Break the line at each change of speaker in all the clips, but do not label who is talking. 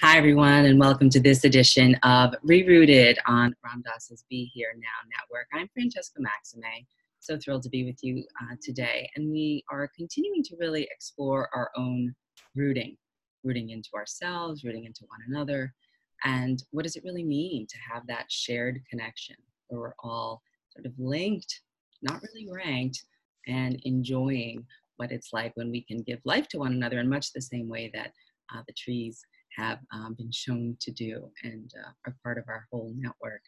Hi, everyone, and welcome to this edition of Rerooted on Ram Dass's Be Here Now Network. I'm Francesca Maxime. So thrilled to be with you uh, today. And we are continuing to really explore our own rooting, rooting into ourselves, rooting into one another. And what does it really mean to have that shared connection where we're all sort of linked, not really ranked, and enjoying what it's like when we can give life to one another in much the same way that uh, the trees have um, been shown to do and uh, are part of our whole network.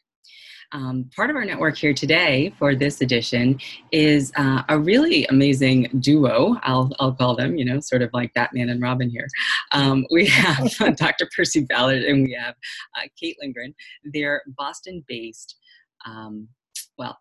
Um, part of our network here today for this edition is uh, a really amazing duo, I'll, I'll call them, you know, sort of like Batman and Robin here. Um, we have Dr. Percy Ballard and we have uh, Kate Lindgren. They're Boston based um, well,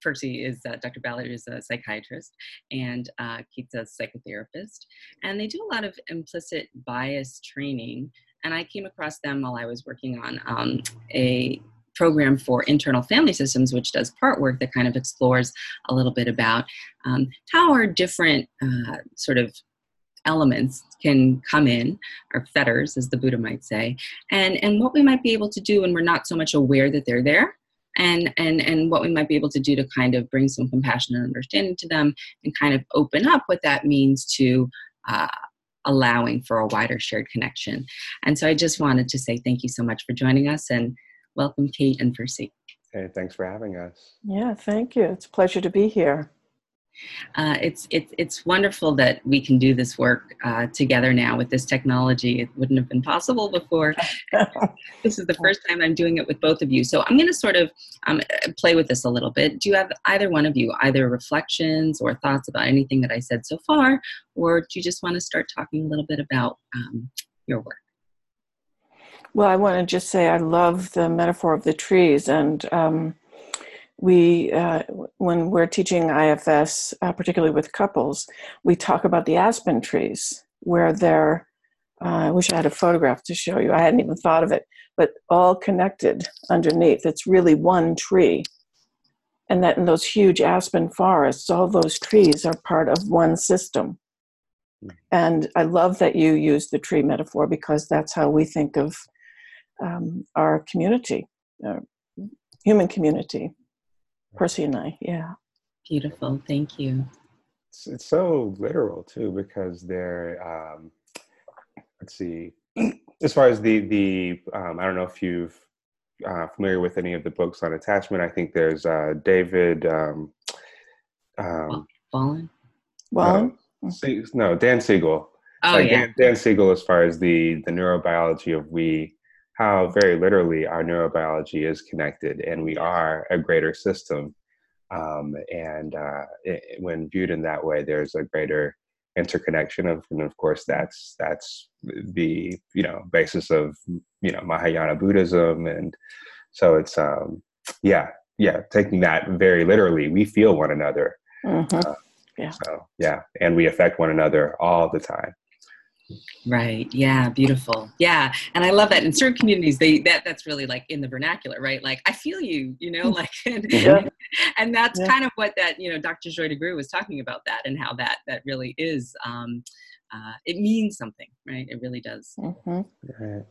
Percy is, uh, Dr. Ballard is a psychiatrist and uh, Kate's a psychotherapist. And they do a lot of implicit bias training. And I came across them while I was working on um, a program for internal family systems, which does part work that kind of explores a little bit about um, how our different uh, sort of elements can come in, or fetters, as the Buddha might say, and, and what we might be able to do when we're not so much aware that they're there and and and what we might be able to do to kind of bring some compassion and understanding to them and kind of open up what that means to uh, allowing for a wider shared connection. And so i just wanted to say thank you so much for joining us and welcome kate and percy.
Hey thanks for having us.
Yeah thank you. It's a pleasure to be here
uh, it's it's it's wonderful that we can do this work uh, together now with this technology. It wouldn't have been possible before. this is the first time I'm doing it with both of you. So I'm going to sort of um, play with this a little bit. Do you have either one of you either reflections or thoughts about anything that I said so far, or do you just want to start talking a little bit about um, your work?
Well, I want to just say I love the metaphor of the trees and. Um, we uh, when we're teaching ifs uh, particularly with couples we talk about the aspen trees where they're uh, i wish i had a photograph to show you. I hadn't even thought of it but all connected underneath. It's really one tree. And that in those huge aspen forests all those trees are part of one system. Hmm. and i love that you use the tree metaphor because that's how we think of um, our community uh, human community Percy and I, yeah.
Beautiful, thank you.
It's, it's so literal too because they're, um, let's see, as far as the the um, I don't know if you've uh, familiar with any of the books on attachment. I think there's uh, David um,
um, Wallin.
Wallin.
No, no, Dan Siegel.
Oh like yeah.
Dan, Dan Siegel, as far as the the neurobiology of we how very literally our neurobiology is connected and we are a greater system. Um, and uh, it, when viewed in that way, there's a greater interconnection of, and of course, that's that's the you know basis of you know Mahayana Buddhism, and so it's um, yeah, yeah, taking that very literally, we feel one another.
Mm-hmm. Uh,
yeah. So yeah, and we affect one another all the time.
Right. Yeah. Beautiful. Yeah. And I love that in certain communities, they that that's really like in the vernacular, right? Like I feel you, you know, like and, yeah. and that's yeah. kind of what that you know Dr. Joy DeGruy was talking about that and how that that really is. Um, uh, it means something, right? It really does.
Mm-hmm.
Right.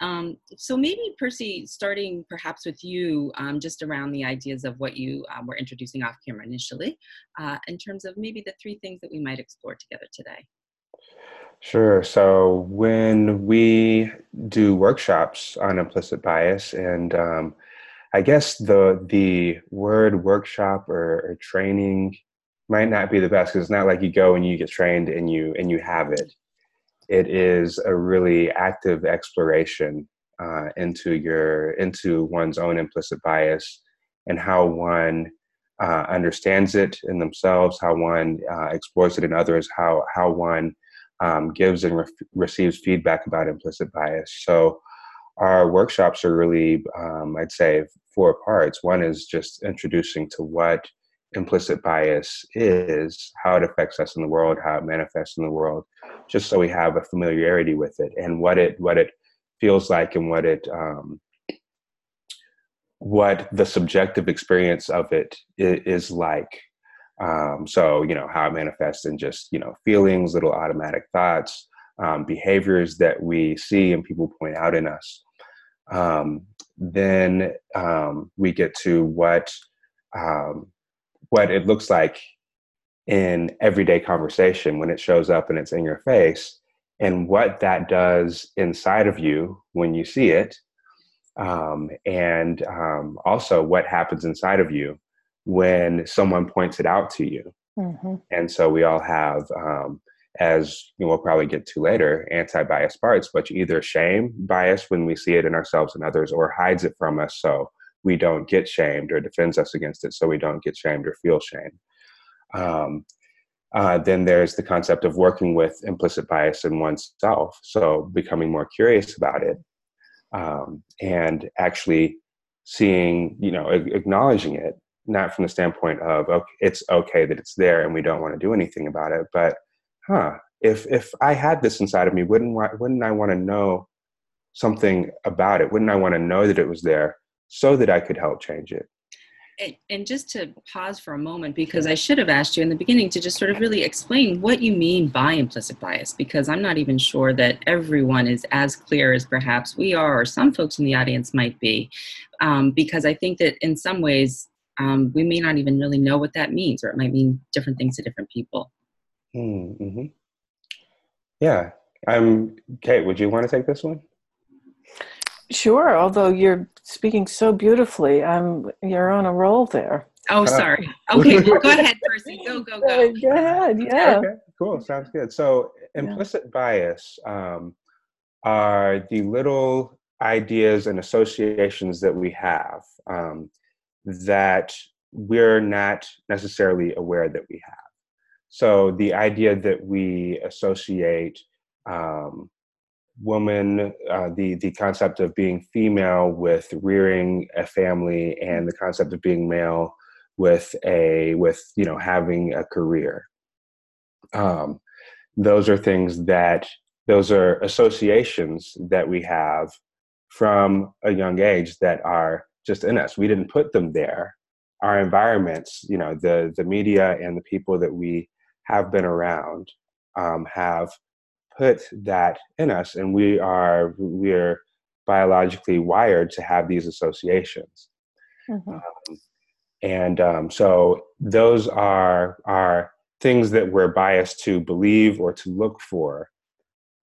Um, so maybe Percy, starting perhaps with you, um, just around the ideas of what you um, were introducing off camera initially, uh, in terms of maybe the three things that we might explore together today.
Sure. So when we do workshops on implicit bias, and um, I guess the the word workshop or, or training might not be the best because it's not like you go and you get trained and you and you have it. It is a really active exploration uh, into your into one's own implicit bias and how one uh, understands it in themselves, how one uh, explores it in others, how how one um, gives and re- receives feedback about implicit bias. So our workshops are really, um, I'd say, four parts. One is just introducing to what implicit bias is, how it affects us in the world, how it manifests in the world, just so we have a familiarity with it and what it what it feels like and what it um, what the subjective experience of it is like um, so, you know, how it manifests in just, you know, feelings, little automatic thoughts, um, behaviors that we see and people point out in us. Um, then um, we get to what um, what it looks like in everyday conversation when it shows up and it's in your face, and what that does inside of you when you see it, um, and also what happens inside of you when someone points it out to you. Mm-hmm. And so we all have um, as you know, we'll probably get to later, anti-bias parts, but you either shame bias when we see it in ourselves and others, or hides it from us so we don't get shamed, or defends us against it so we don't get shamed or feel shame. Um, uh, then there's the concept of working with implicit bias in oneself, so becoming more curious about it, um, and actually seeing, you know, acknowledging it, not from the standpoint of okay, it's okay that it's there and we don't want to do anything about it, but huh, if if I had this inside of me, wouldn't wouldn't I want to know something about it? Wouldn't I want to know that it was there so that I could help change it?
And, and just to pause for a moment, because I should have asked you in the beginning to just sort of really explain what you mean by implicit bias, because I'm not even sure that everyone is as clear as perhaps we are, or some folks in the audience might be. Um, because I think that in some ways, um, we may not even really know what that means, or it might mean different things to different people.
Hmm, mm-hmm. Yeah. I'm Kate. Would you want to take this one?
Sure. Although you're speaking so beautifully, I'm you're on a roll there.
Oh, sorry. Okay, well, go ahead, Percy. Go, go, go.
Go ahead. Yeah. Okay,
cool. Sounds good. So, implicit yeah. bias um, are the little ideas and associations that we have um, that we're not necessarily aware that we have. So the idea that we associate um, woman, uh, the the concept of being female with rearing a family, and the concept of being male with a with you know having a career. Um, those are things that those are associations that we have from a young age that are just in us. We didn't put them there. Our environments, you know, the the media and the people that we have been around um, have put that in us, and we are we're biologically wired to have these associations. Mm-hmm. Um, and um, so those are are things that we're biased to believe or to look for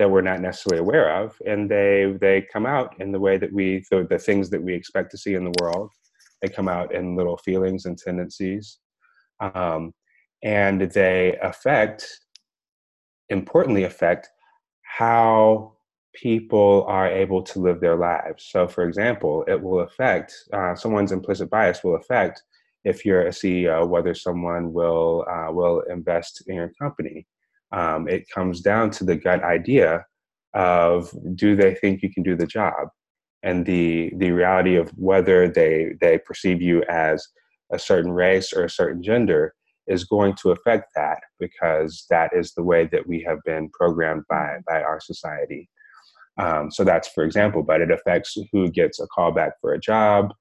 that we're not necessarily aware of and they they come out in the way that we the, the things that we expect to see in the world. They come out in little feelings and tendencies um, and they affect importantly affect how people are able to live their lives. So for example it will affect uh, someone's implicit bias will affect if you're a ceo whether someone will uh, will invest in your company um, it comes down to the gut idea of do they think you can do the job and the the reality of whether they they perceive you as a certain race or a certain gender is going to affect that because that is the way that we have been programmed by by our society. Um, so that's for example, but it affects who gets a call back for a job.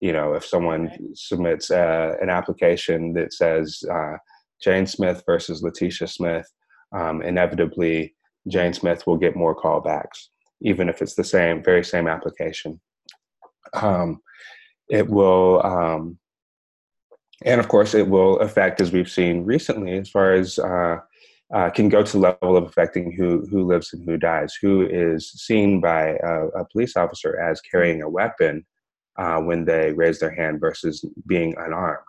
You know, if someone submits uh, an application that says uh, Jane Smith versus Letitia Smith, um, inevitably Jane Smith will get more callbacks, even if it's the same, very same application. Um, it will um, and of course, it will affect, as we've seen recently, as far as uh, uh, can go to the level of affecting who who lives and who dies, who is seen by a, a police officer as carrying a weapon uh, when they raise their hand versus being unarmed.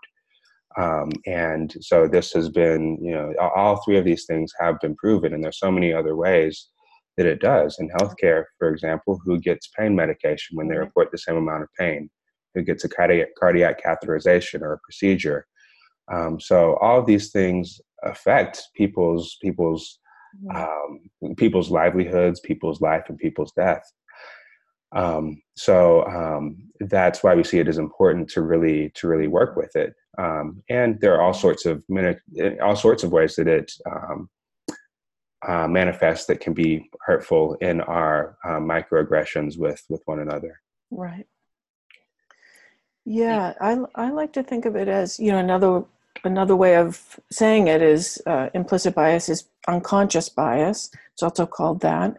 Um, and so this has been, you know, all three of these things have been proven, and there's so many other ways that it does. In healthcare, for example, who gets pain medication when they mm-hmm. report the same amount of pain? who gets a cardiac, cardiac catheterization or a procedure. Um, so all of these things affect people's people's mm-hmm. um, people's livelihoods, people's life, and people's death. Um, so um, that's why we see it as important to really to really work with it. Um, and there are all sorts of all sorts of ways that it um, uh, manifests that can be hurtful in our uh, microaggressions with with one another.
Right. Yeah, I, I like to think of it as, you know, another another way of saying it is uh, implicit bias is unconscious bias. It's also called that.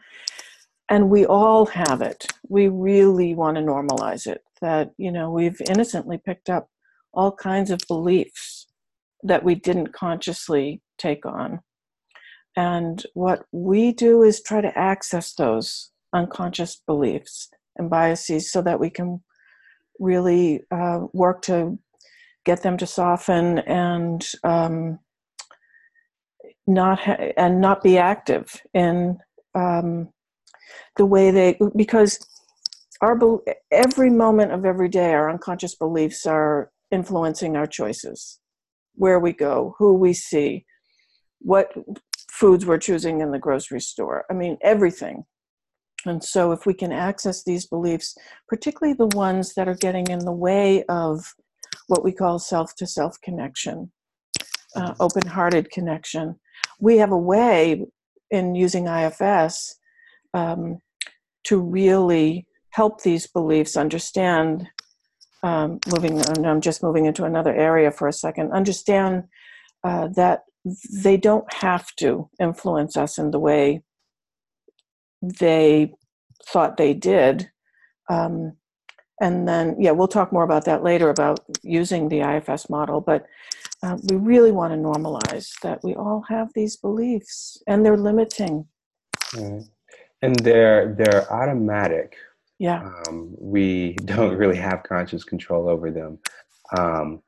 And we all have it. We really want to normalize it. That, you know, we've innocently picked up all kinds of beliefs that we didn't consciously take on. And what we do is try to access those unconscious beliefs and biases so that we can really uh, work to get them to soften and um, not ha- and not be active in um, the way they because our every moment of every day our unconscious beliefs are influencing our choices where we go who we see what foods we're choosing in the grocery store i mean everything and so if we can access these beliefs particularly the ones that are getting in the way of what we call self to self connection, uh, open hearted connection. We have a way in using IFS um, to really help these beliefs understand. Um, moving, I'm just moving into another area for a second. Understand uh, that they don't have to influence us in the way they thought they did. Um, and then yeah we'll talk more about that later about using the ifs model but uh, we really want to normalize that we all have these beliefs and they're limiting.
And they're they're automatic
yeah
um, we don't really have conscious control over them um,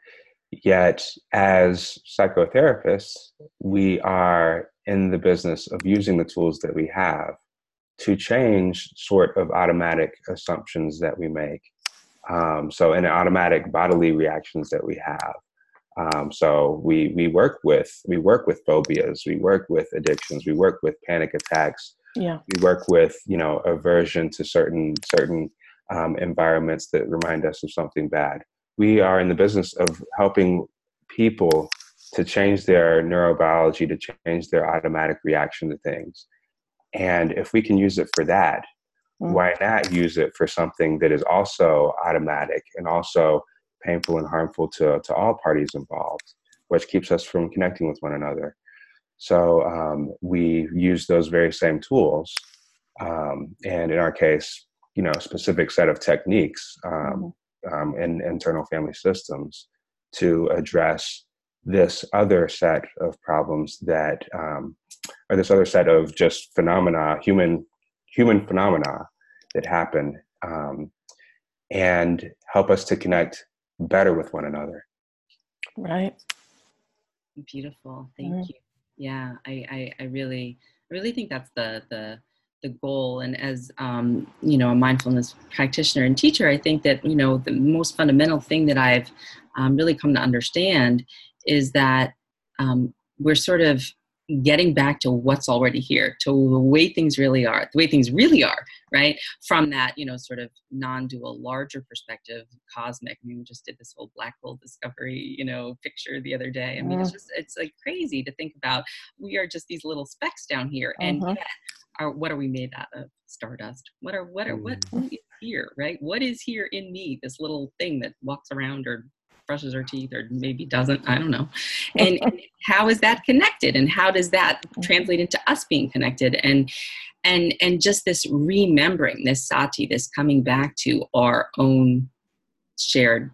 yet as psychotherapists we are in the business of using the tools that we have to change sort of automatic assumptions that we make um, so, and automatic bodily reactions that we have. Um, so we we work with we work with phobias, we work with addictions, we work with panic attacks.
Yeah.
We work with you know aversion to certain certain um, environments that remind us of something bad. We are in the business of helping people to change their neurobiology, to change their automatic reaction to things. And if we can use it for that, Mm-hmm. Why not use it for something that is also automatic and also painful and harmful to, to all parties involved, which keeps us from connecting with one another? So um, we use those very same tools, um, and in our case, you know, a specific set of techniques um, mm-hmm. um, in internal family systems to address this other set of problems that, um, or this other set of just phenomena, human human phenomena that happen um, and help us to connect better with one another.
Right.
Beautiful. Thank mm. you. Yeah, I, I, I really, I really think that's the, the, the goal. And as, um, you know, a mindfulness practitioner and teacher, I think that, you know, the most fundamental thing that I've um, really come to understand is that um, we're sort of getting back to what's already here to the way things really are the way things really are right? From that you know sort of non-dual larger perspective cosmic. I mean, we just did this whole black hole discovery you know picture the other day. I mean it's just it's like crazy to think about. We are just these little specks down here and uh-huh. are what are we made out of? Stardust. What are what are what mm. is here right? What is here in me? This little thing that walks around or brushes her teeth or maybe doesn't i don't know. And, and how is that connected and how does that translate into us being connected? And and and just this remembering this sati this coming back to our own shared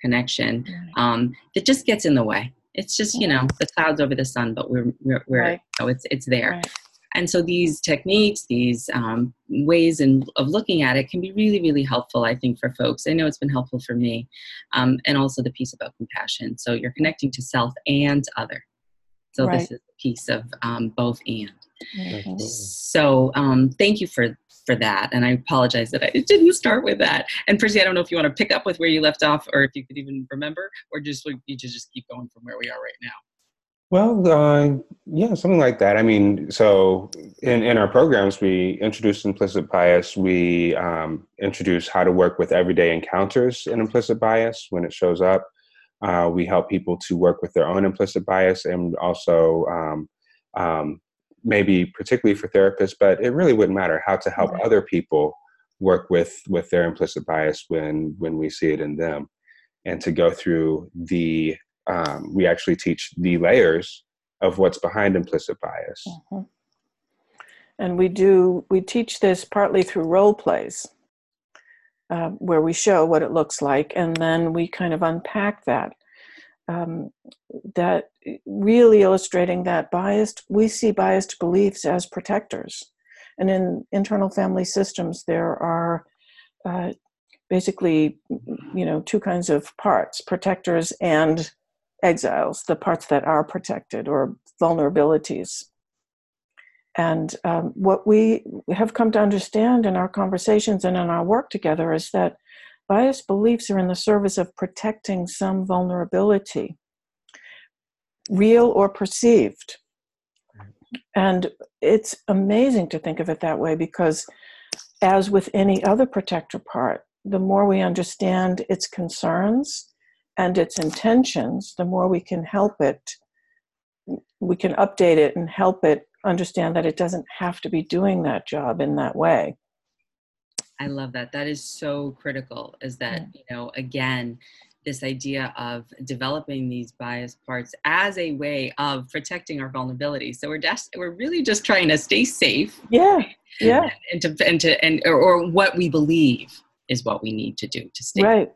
connection um, that just gets in the way. It's just you know the clouds over the sun but we're we're, we're right. you know, it's it's there. Right. And so these techniques, these um, ways in, of looking at it can be really, really helpful, I think, for folks. I know it's been helpful for me. Um, and also the piece about compassion. So you're connecting to self and other. So right. this is a piece of um, both and. Mm-hmm. So um, thank you for for that. And I apologize that I didn't start with that. And Percy, I don't know if you want to pick up with where you left off or if you could even remember or just you just just keep going from where we are right now.
Well, uh, yeah, something like that. I mean, so in, in our programs, we introduce implicit bias. We um, introduce how to work with everyday encounters in implicit bias when it shows up. Uh, we help people to work with their own implicit bias and also um, um, maybe particularly for therapists, but it really wouldn't matter how to help other people work with with their implicit bias when when we see it in them and to go through the um, we actually teach the layers of what's behind implicit bias.
Mm-hmm. And we do we teach this partly through role plays, uh, where we show what it looks like, and then we kind of unpack that. Um, that really illustrating that biased we see biased beliefs as protectors and in internal family systems there are uh, basically you know two kinds of parts protectors and exiles the parts that are protected or vulnerabilities and um, what we have come to understand in our conversations and in our work together is that biased beliefs are in the service of protecting some vulnerability, real or perceived. And it's amazing to think of it that way because, as with any other protector part, the more we understand its concerns and its intentions, the more we can help it, we can update it and help it understand that it doesn't have to be doing that job in that way.
I love that. That is so critical. Is that, mm. you know, again, this idea of developing these bias parts as a way of protecting our vulnerability. So we're just we're really just trying to stay safe.
Yeah. Yeah.
And, and to and to and or, or, what we believe is what we need to do to stay
right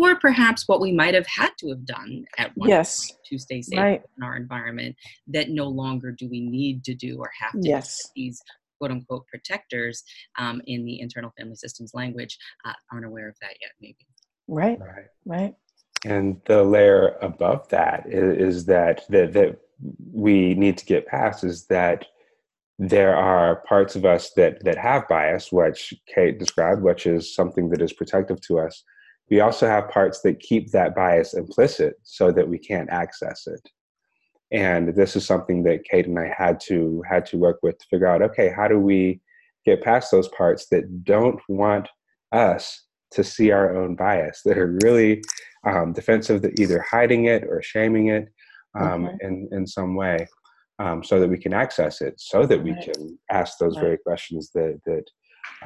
or perhaps what we might have had to have done at one
yes.
point to stay safe
right.
in our environment that no longer do we need to do or have to
yes.
these quote unquote protectors um, in the internal family systems language uh, aren't aware of that yet maybe
right right right
and the layer above that is, is that, that that we need to get past is that there are parts of us that that have bias which kate described which is something that is protective to us we also have parts that keep that bias implicit so that we can't access it. And this is something that kate and i had to had to work with to figure out okay how do we get past those parts that don't want us to see our own bias that are really um, defensive that either hiding it or shaming it um, mm-hmm. in, in some way um, so that we can access it so that we can ask those very questions that that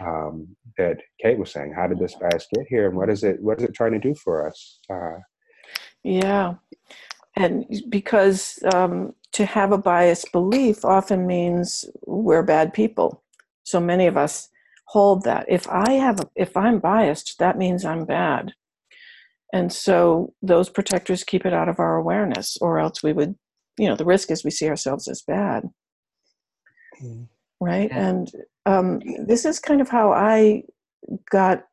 um, that Kate was saying. How did this bias get here, and what is it? What is it trying to do for us? Uh,
yeah, and because um, to have a biased belief often means we're bad people. So many of us hold that. If I have, a, if I'm biased, that means I'm bad. And so those protectors keep it out of our awareness, or else we would, you know, the risk is we see ourselves as bad. Mm right and um, this is kind of how i got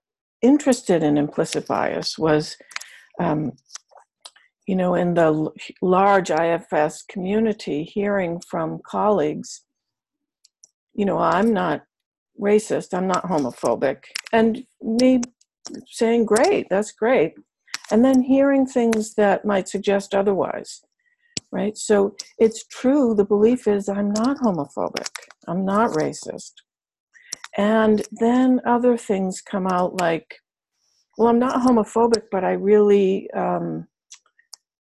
interested in implicit bias was um, you know in the large ifs community hearing from colleagues you know i'm not racist i'm not homophobic and me saying great that's great and then hearing things that might suggest otherwise right? So it's true, the belief is I'm not homophobic, I'm not racist. And then other things come out like, well, I'm not homophobic, but I really um,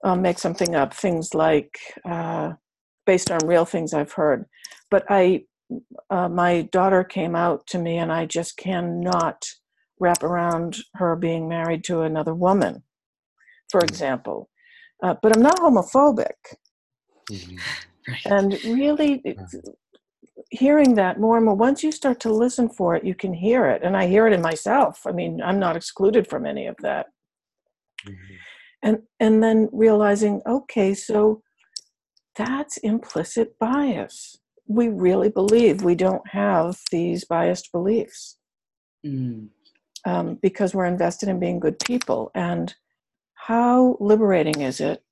I'll make something up. Things like, uh, based on real things I've heard. But I, uh, my daughter came out to me, and I just cannot wrap around her being married to another woman, for mm. example. Uh, but I'm not homophobic. Mm-hmm. Right. And really, hearing that more and more, once you start to listen for it, you can hear it. And I hear it in myself. I mean, I'm not excluded from any of that. Mm-hmm. And, and then realizing, okay, so that's implicit bias. We really believe we don't have these biased beliefs mm. um, because we're invested in being good people. And how liberating is it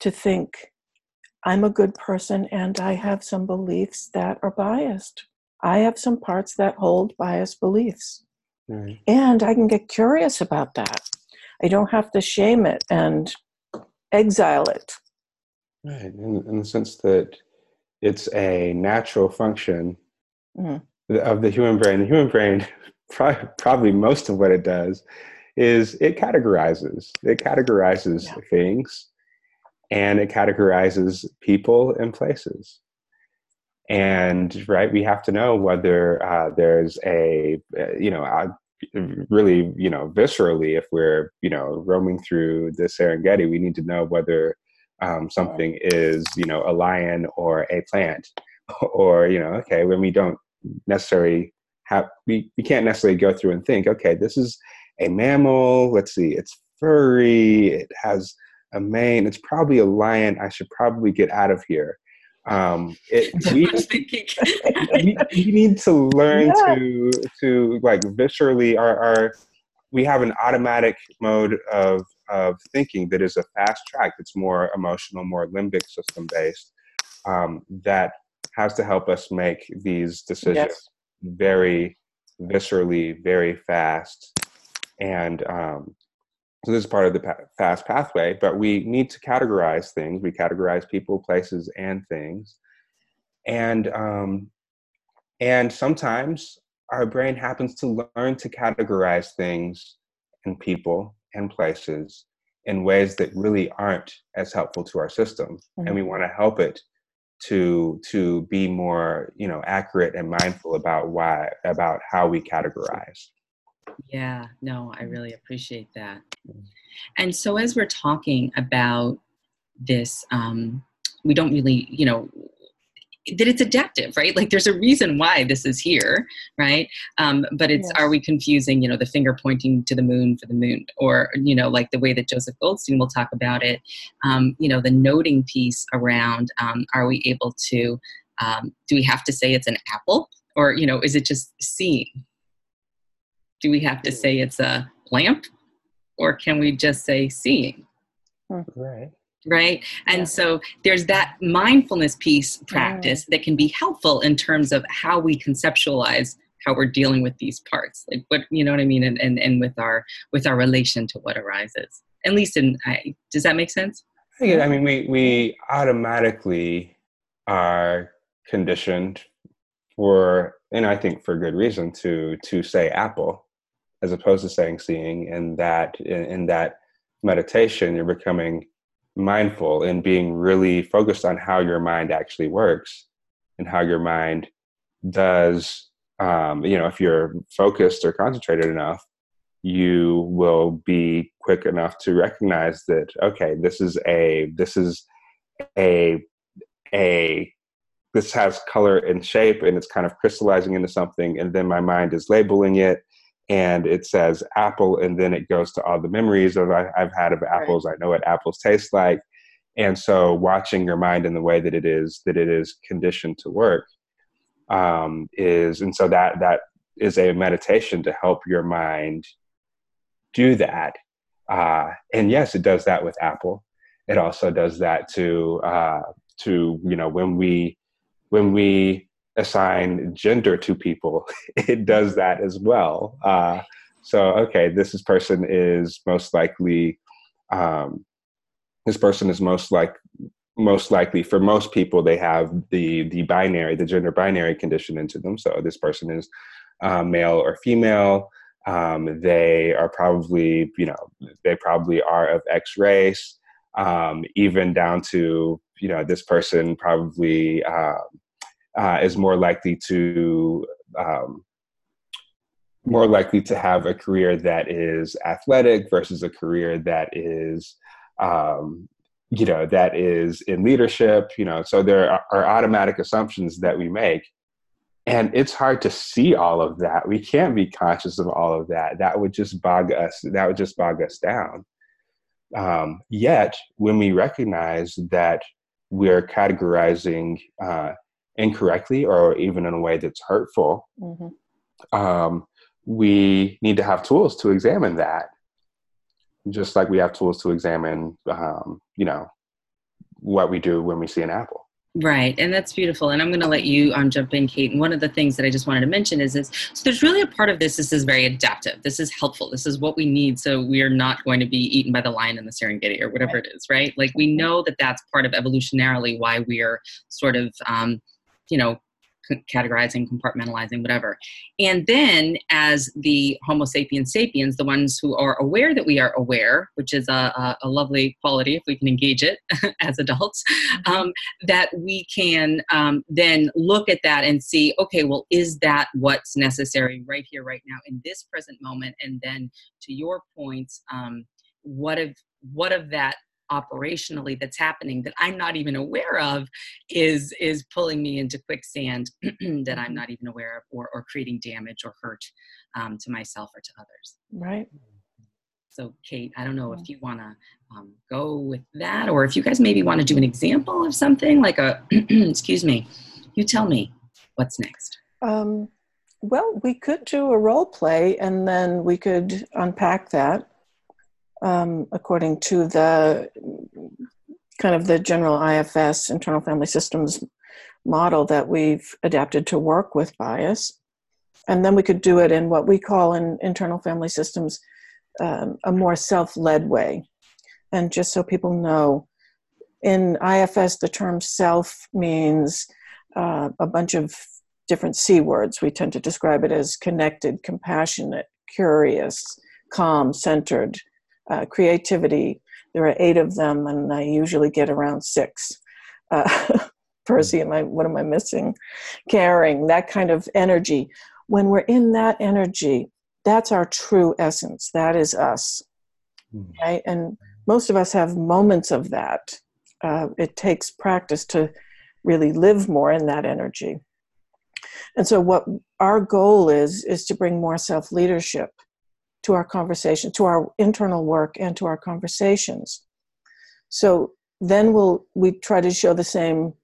to think I'm a good person and I have some beliefs that are biased. I have some parts that hold biased beliefs. Right. And I can get curious about that. I don't have to shame it and exile it.
Right. In, in the sense that it's a natural function mm-hmm. of the human brain. The human brain, probably most of what it does, is it categorizes. It categorizes yeah. things and it categorizes people and places and right we have to know whether uh, there's a uh, you know uh, really, you know, viscerally, if we're, you know, roaming through the Serengeti, we need to know whether um, something is, you know, a lion or a plant, or you know, okay, when we don't necessarily have, we, we can't necessarily go through and think, okay, this is a mammal. Let's see, it's furry. It has a mane. It's probably a lion. I should probably get out of here. Um, it, we, we, we, need to learn yeah. to to like viscerally our, our we have an automatic mode of of thinking that is a fast track that's more emotional more limbic system based um, that has to help us make these decisions yes. very viscerally very fast and um, so this is part of the fast pathway, but we need to categorize things. We categorize people, places, and things. And um, and sometimes our brain happens to learn to categorize things and people and places in ways that really aren't as helpful to our system. Mm-hmm. And we want to help it to to be more, you know, accurate and mindful about why about how we categorize.
Yeah, no, I really appreciate that. And so, as we're talking about this, um, we don't really, you know, that it's adaptive, right? Like there's a reason why this is here, right? Um, but it's yes. are we confusing, you know, the finger pointing to the moon for the moon, or you know, like the way that Joseph Goldstein will talk about it, um, you know, the noting piece around um, are we able to um, do we have to say it's an apple, or you know, is it just seeing? Do we have to say it's a lamp or can we just say seeing? Hmm.
Right.
Right. And yeah. so there's that mindfulness piece mm. practice that can be helpful in terms of how we conceptualize how we're dealing with these parts. Like what you know what I mean? And and, and with our with our relation to what arises. At least in I, does that make sense?
I mean we we automatically are conditioned for and I think for good reason to to say apple as opposed to saying seeing and that in, in that meditation you're becoming mindful and being really focused on how your mind actually works and how your mind does um, you know if you're focused or concentrated enough you will be quick enough to recognize that okay this is a this is a a this has color and shape and it's kind of crystallizing into something and then my mind is labeling it and it says apple and then it goes to all the memories of I, have had of apples. Right. i know what apples taste like. And so watching your mind in the way that it is that it is conditioned to work um, is and so that that is a meditation to help your mind do that. Uh, and yes it does that with apple. It also does that to uh, to you know when we when we assign gender to people, it does that as well. Uh, so, okay, this is person is most likely, um, this person is most like most likely for most people they have the the binary, the gender binary condition into them. So this person is uh, male or female. Um, they are probably, you know, they probably are of X race, um, even down to, you know, this person probably um, uh, is more likely to um, more likely to have a career that is athletic versus a career that is um, you know that is in leadership you know so there are, automatic assumptions that we make. And it's hard to see all of that. We can't be conscious of all of that. That would just bog us that would just bog us down. Um, yet when we recognize that we're categorizing uh, incorrectly or even in a way that's hurtful, mm-hmm. um, we need to have tools to examine that. Just like we have tools to examine, um, you know, what we do when we see an apple.
Right, and that's beautiful. And I'm going to let you um, jump in, Kate. And one of the things that I just wanted to mention is this: so there's really a part of this. This is very adaptive. This is helpful. This is what we need, so we are not going to be eaten by the lion in the Serengeti or whatever right. it is. Right? Like we know that that's part of evolutionarily why we are sort of um, you know categorizing, compartmentalizing, whatever. And then, as the Homo sapiens sapiens, the ones who are aware that we are aware, which is a, a, a lovely quality if we can engage it as adults, mm-hmm. um, that we can um, then look at that and see, okay, well, is that what's necessary right here, right now, in this present moment? And then, to your points, um, what of what of that operationally that's happening that I'm not even aware of is is pulling me into quicksand that I'm not even aware of or, or creating damage or hurt um, to myself or to others.
Right.
So Kate, I don't know if you want to um, go with that or if you guys maybe want to do an example of something like a, excuse me, you tell me what's next. Um,
well, we could do a role play and then we could unpack that um, according to the kind of the general IFS, internal family systems model that we've adapted to work with bias. And then we could do it in what we call in internal family systems um, a more self led way. And just so people know, in IFS, the term self means uh, a bunch of different C words. We tend to describe it as connected, compassionate, curious, calm, centered, uh, creativity. There are eight of them, and I usually get around six. Uh, Percy, am I? What am I missing? Caring, that kind of energy. When we're in that energy, that's our true essence. That is us, mm-hmm. right? And most of us have moments of that. Uh, it takes practice to really live more in that energy. And so, what our goal is is to bring more self leadership to our conversation, to our internal work, and to our conversations. So then we'll we try to show the same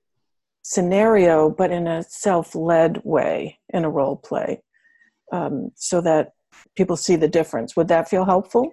scenario, but in a self-led way, in a role play, um, so that people see the difference. Would that feel helpful?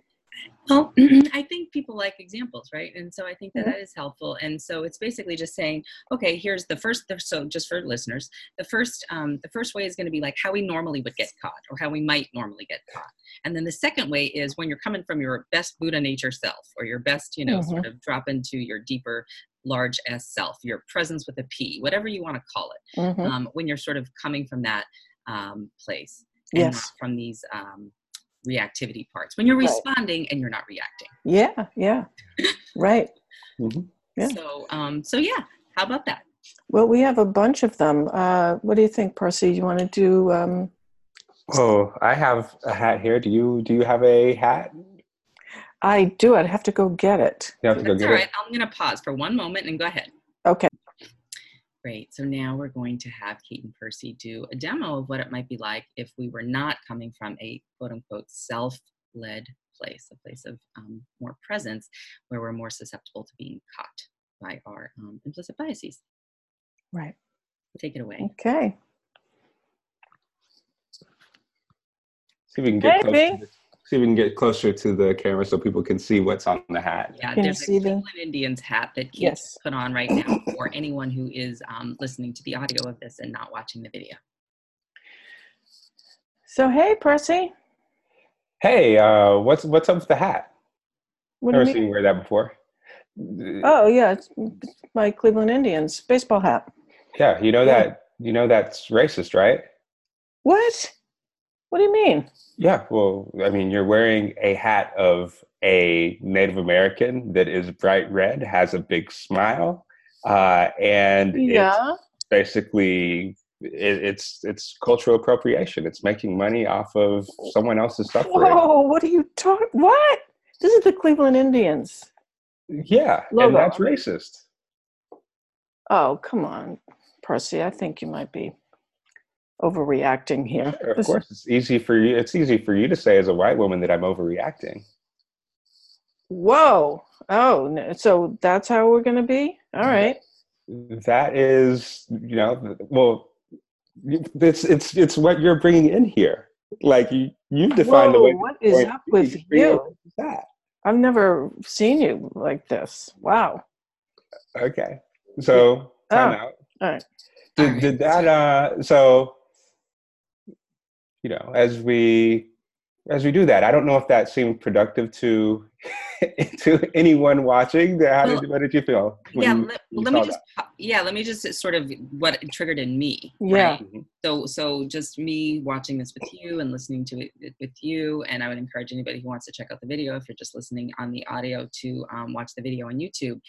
Well, I think people like examples, right? And so I think that, mm-hmm. that is helpful. And so it's basically just saying, okay, here's the first. So just for listeners, the first um, the first way is going to be like how we normally would get caught, or how we might normally get caught. And then the second way is when you're coming from your best Buddha nature self, or your best, you know, mm-hmm. sort of drop into your deeper large S self, your presence with a P, whatever you want to call it. Mm-hmm. Um, when you're sort of coming from that um, place, and yes. from these um, reactivity parts when you're right. responding and you're not reacting.
Yeah yeah. Right. Mm-hmm.
yeah. so um so yeah how about that?
Well we have a bunch of them. Uh what do you think percy? You want to do um
oh i have a hat here. Do you do you have a hat?
I do. I'd have to go get it.
You have to go get
all right. it i'm gonna pause for one moment and go ahead.
Okay
Great. So now we're going to have Kate and Percy do a demo of what it might be like if we were not coming from a quote unquote self led place, a place of um, more presence where we're more susceptible to being caught by our um, implicit biases.
Right.
Take it away.
Okay.
See if we can get hey, close see if we can get closer to the camera so people can see what's on the hat.
Yeah, can there's a Cleveland the... Indians hat that Kate yes. put on right now for anyone who is um, listening to the audio of this and not watching the video.
So hey, Percy.
Hey, uh, what's what's up with the hat? What Never seen you wear that before.
Oh yeah, it's my Cleveland Indians baseball hat.
Yeah, you know yeah. that you know that's racist, right?
What? What do you mean?
Yeah, well, I mean, you're wearing a hat of a Native American that is bright red, has a big smile, uh, and yeah. it's basically it, it's it's cultural appropriation. It's making money off of someone else's suffering.
Whoa! What are you talking? What? This is the Cleveland Indians.
Yeah, Logo. and that's racist.
Oh come on, Percy. I think you might be overreacting here.
Sure, of course, it's easy for you. It's easy for you to say as a white woman that I'm overreacting.
Whoa! Oh, so that's how we're going to be. All right.
That is, you know, well, it's it's it's what you're bringing in here. Like you, you define the way.
What is up with you? That I've never seen you like this. Wow.
Okay, so time oh, out. All right. Did, did that uh so you know, as we as we do that, I don't know if that seemed productive to to anyone watching. How did, what did you feel?
Yeah, you, let, you let me just that? yeah, let me just sort of what triggered in me.
Yeah. Right?
Mm-hmm. So so just me watching this with you and listening to it with you, and I would encourage anybody who wants to check out the video if you're just listening on the audio to um, watch the video on YouTube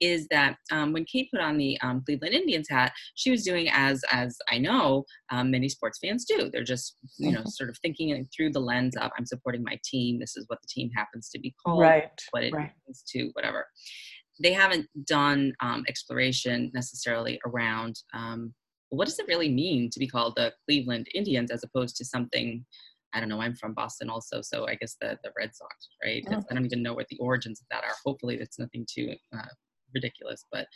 is that um, when Kate put on the um, Cleveland Indians hat, she was doing as as I know um, many sports fans do. They're just you know mm-hmm. sort of thinking through the lens of I'm supporting my team. This is what the team happens to be called.
Right.
What it
right.
means to whatever. They haven't done um, exploration necessarily around um, what does it really mean to be called the Cleveland Indians as opposed to something I don't know. I'm from Boston also, so I guess the the Red Sox, right? Oh. I don't even know what the origins of that are. Hopefully, it's nothing too uh, ridiculous, but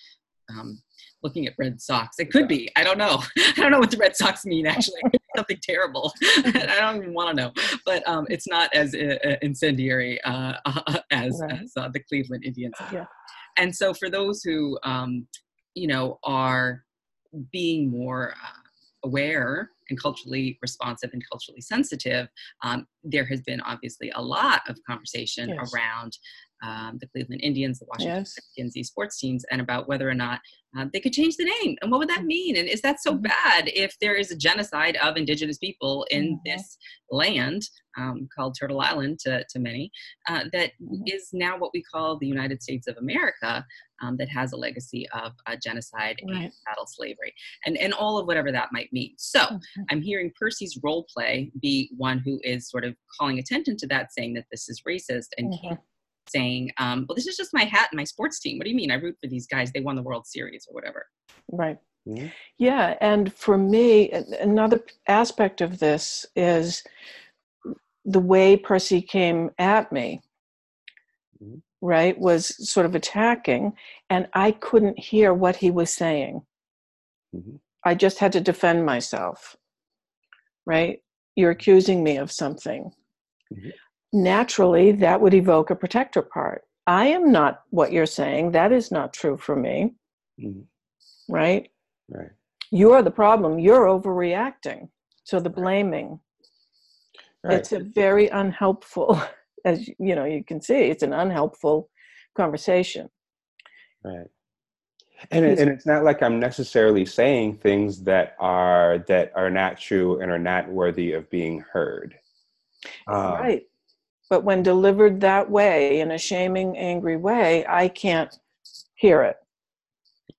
um, looking at Red Sox, it could be. I don't know. I don't know what the Red Sox mean actually. something terrible. I don't even want to know. But um, it's not as uh, uh incendiary uh, as, right. as uh, the Cleveland Indians.
Yeah.
And so for those who um, you know are being more uh, aware and culturally responsive and culturally sensitive, um, there has been obviously a lot of conversation yes. around um, the Cleveland Indians, the Washington yes. Redskins, these sports teams, and about whether or not um, they could change the name. And what would that mm-hmm. mean? And is that so mm-hmm. bad if there is a genocide of indigenous people in mm-hmm. this land um, called Turtle Island to, to many, uh, that mm-hmm. is now what we call the United States of America, um, that has a legacy of uh, genocide right. and chattel slavery, and, and all of whatever that might mean. So mm-hmm. I'm hearing Percy's role play be one who is sort of calling attention to that, saying that this is racist, and mm-hmm saying, um, well, this is just my hat and my sports team. What do you mean? I root for these guys. They won the World Series or whatever.
Right. Mm-hmm. Yeah. And for me, another aspect of this is the way Percy came at me, mm-hmm. right, was sort of attacking, and I couldn't hear what he was saying. Mm-hmm. I just had to defend myself, right? You're accusing me of something. Naturally that would evoke a protector part. I am not what you're saying. That is not true for me. Mm-hmm. Right?
Right.
You're the problem. You're overreacting. So the blaming. Right. It's a very unhelpful, as you know, you can see, it's an unhelpful conversation.
Right. And, it, and it's not like I'm necessarily saying things that are that are not true and are not worthy of being heard.
Um, right but when delivered that way, in a shaming, angry way, I can't hear it.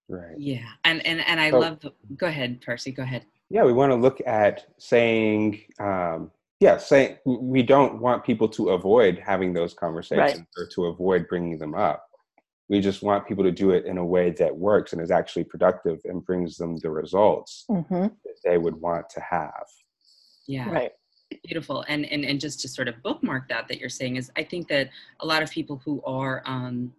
Right.
Yeah. And and, and I so, love the, go ahead, Percy, go ahead.
Yeah, we want to look at saying um, yeah, saying we don't want people to avoid having those conversations right. or to avoid bringing them up. We just want people to do it in a way that works and is actually productive and brings them the results mm-hmm. that they would want to have.
Yeah.
Right
beautiful and, and and just to sort of bookmark that that you're saying is i think that a lot of people who are um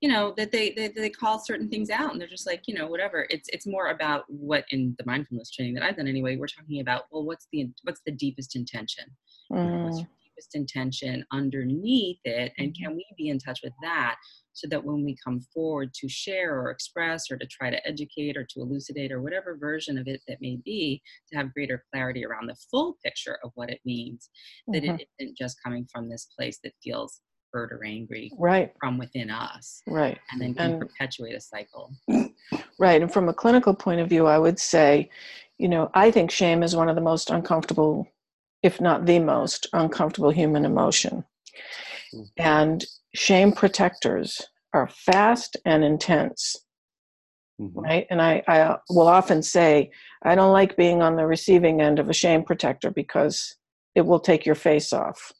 you know that they, they they call certain things out and they're just like you know whatever it's it's more about what in the mindfulness training that i've done anyway we're talking about well what's the what's the deepest intention mm. what's your deepest intention underneath it and mm-hmm. can we be in touch with that so that when we come forward to share or express or to try to educate or to elucidate or whatever version of it that may be, to have greater clarity around the full picture of what it means, mm-hmm. that it mm-hmm. isn't just coming from this place that feels hurt or angry
right.
from within us.
Right.
And then can and, perpetuate a cycle.
Right. And from a clinical point of view, I would say, you know, I think shame is one of the most uncomfortable, if not the most uncomfortable human emotion. Mm-hmm. And shame protectors are fast and intense. Mm-hmm. Right. And I, I will often say, I don't like being on the receiving end of a shame protector because it will take your face off.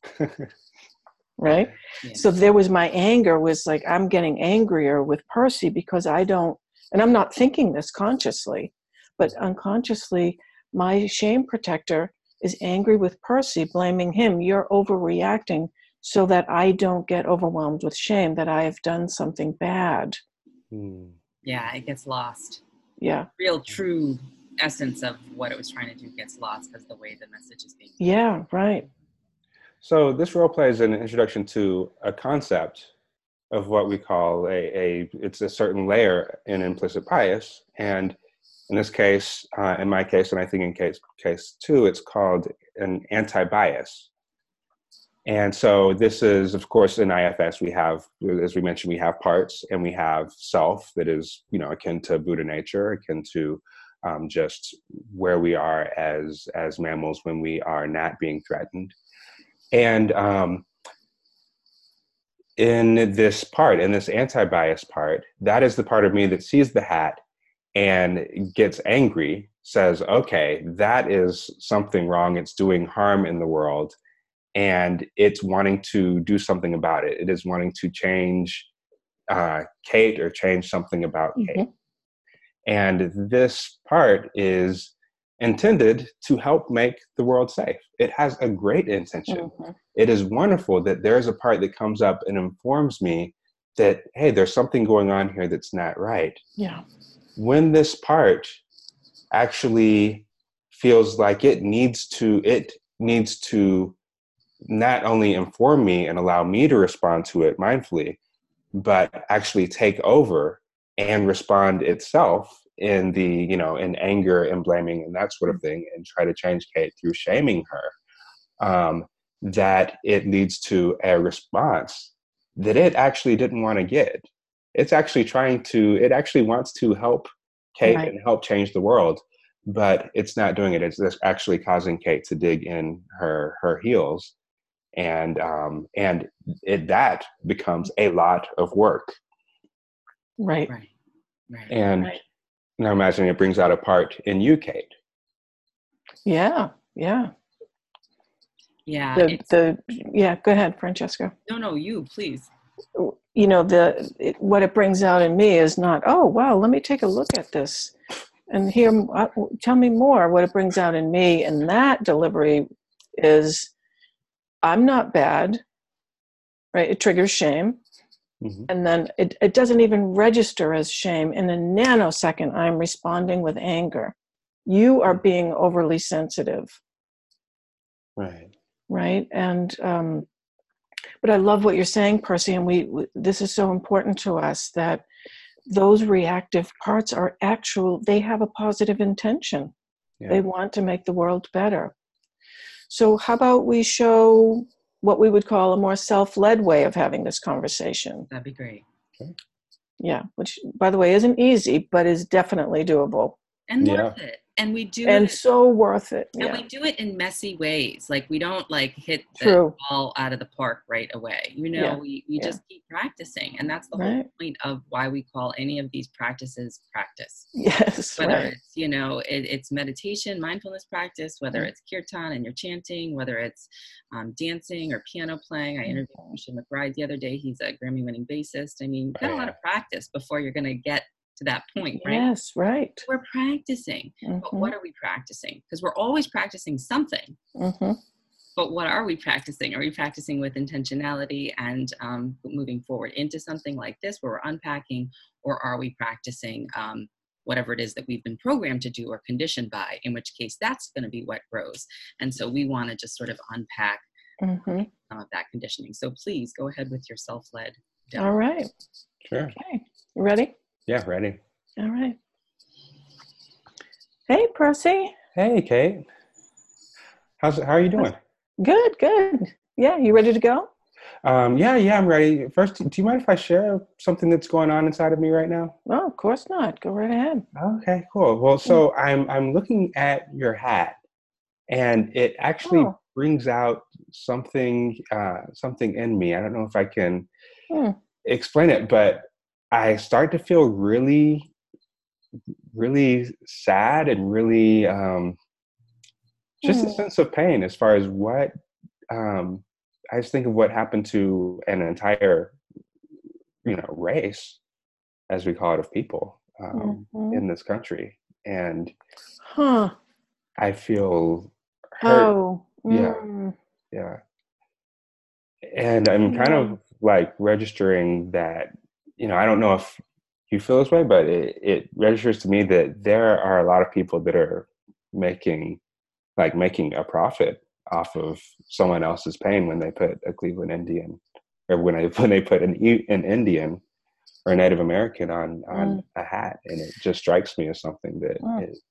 right. Yeah. So there was my anger was like, I'm getting angrier with Percy because I don't, and I'm not thinking this consciously, but unconsciously, my shame protector is angry with Percy, blaming him. You're overreacting so that I don't get overwhelmed with shame that I have done something bad.
Hmm. Yeah, it gets lost.
Yeah.
Real true essence of what it was trying to do gets lost because the way the message is being.
Yeah, right.
So this role play is an introduction to a concept of what we call a, a it's a certain layer in implicit bias and in this case uh, in my case and i think in case case two it's called an anti-bias And so this is, of course, in IFS, we have, as we mentioned, we have parts and we have self that is, you know, akin to Buddha nature, akin to um, just where we are as as mammals when we are not being threatened. And um, in this part, in this anti-bias part, that is the part of me that sees the hat and gets angry, says, "Okay, that is something wrong. It's doing harm in the world." and it's wanting to do something about it. It is wanting to change uh, Kate or change something about mm-hmm. Kate. And this part is intended to help make the world safe. It has a great intention. Mm-hmm. It is wonderful that there's a part that comes up and informs me that, hey, there's something going on here that's not right.
Yeah.
When this part actually feels like it needs to, it needs to not only inform me and allow me to respond to it mindfully, but actually take over and respond itself in the, you know, in anger and blaming and that sort of thing, and try to change Kate through shaming her, um, that it leads to a response that it actually didn't want to get. It's actually trying to, it actually wants to help Kate right. and help change the world, but it's not doing it. It's actually causing Kate to dig in her her heels and um, and it, that becomes a lot of work.
Right.
Right. right.
And right. now imagine it brings out a part in you, Kate.
Yeah. Yeah.
Yeah.
The, the yeah. Go ahead, Francesca.
No, no, you please.
You know the it, what it brings out in me is not oh wow let me take a look at this and hear uh, tell me more what it brings out in me and that delivery is I'm not bad, right? It triggers shame. Mm-hmm. And then it, it doesn't even register as shame. In a nanosecond, I'm responding with anger. You are being overly sensitive.
Right.
Right. And, um, but I love what you're saying, Percy, and we, we this is so important to us that those reactive parts are actual, they have a positive intention. Yeah. They want to make the world better. So, how about we show what we would call a more self led way of having this conversation?
That'd be great. Okay.
Yeah, which, by the way, isn't easy, but is definitely doable.
And worth yeah. it and we do it
and
it,
so worth it
yeah. and we do it in messy ways like we don't like hit the True. ball out of the park right away you know yeah. we, we yeah. just keep practicing and that's the right. whole point of why we call any of these practices practice
yes
whether
right.
it's you know it, it's meditation mindfulness practice whether it's kirtan and you're chanting whether it's um, dancing or piano playing i interviewed Christian McBride the other day he's a grammy winning bassist i mean you've got a lot of practice before you're going to get to that point, right?
Yes, right.
We're practicing. Mm-hmm. But what are we practicing? Because we're always practicing something. Mm-hmm. But what are we practicing? Are we practicing with intentionality and um, moving forward into something like this where we're unpacking, or are we practicing um, whatever it is that we've been programmed to do or conditioned by? In which case, that's going to be what grows. And so we want to just sort of unpack mm-hmm. some of that conditioning. So please go ahead with your self led.
All right.
Sure.
Okay. You ready?
Yeah, ready.
All right. Hey, Percy.
Hey, Kate. How's how are you doing?
Good, good. Yeah, you ready to go?
Um, yeah, yeah, I'm ready. First, do you mind if I share something that's going on inside of me right now?
No, of course not. Go right ahead.
Okay, cool. Well, so I'm I'm looking at your hat, and it actually oh. brings out something uh, something in me. I don't know if I can hmm. explain it, but I start to feel really, really sad and really um, just mm. a hmm. sense of pain as far as what um, I just think of what happened to an entire, you know, race, as we call it, of people um, mm-hmm. in this country, and
huh.
I feel hurt.
Oh,
mm. yeah, yeah, and I'm kind of like registering that you know, I don't know if you feel this way, but it, it registers to me that there are a lot of people that are making like making a profit off of someone else's pain when they put a Cleveland Indian or when they when they put an an Indian or a Native American on on mm. a hat, and it just strikes me as something that mm. is,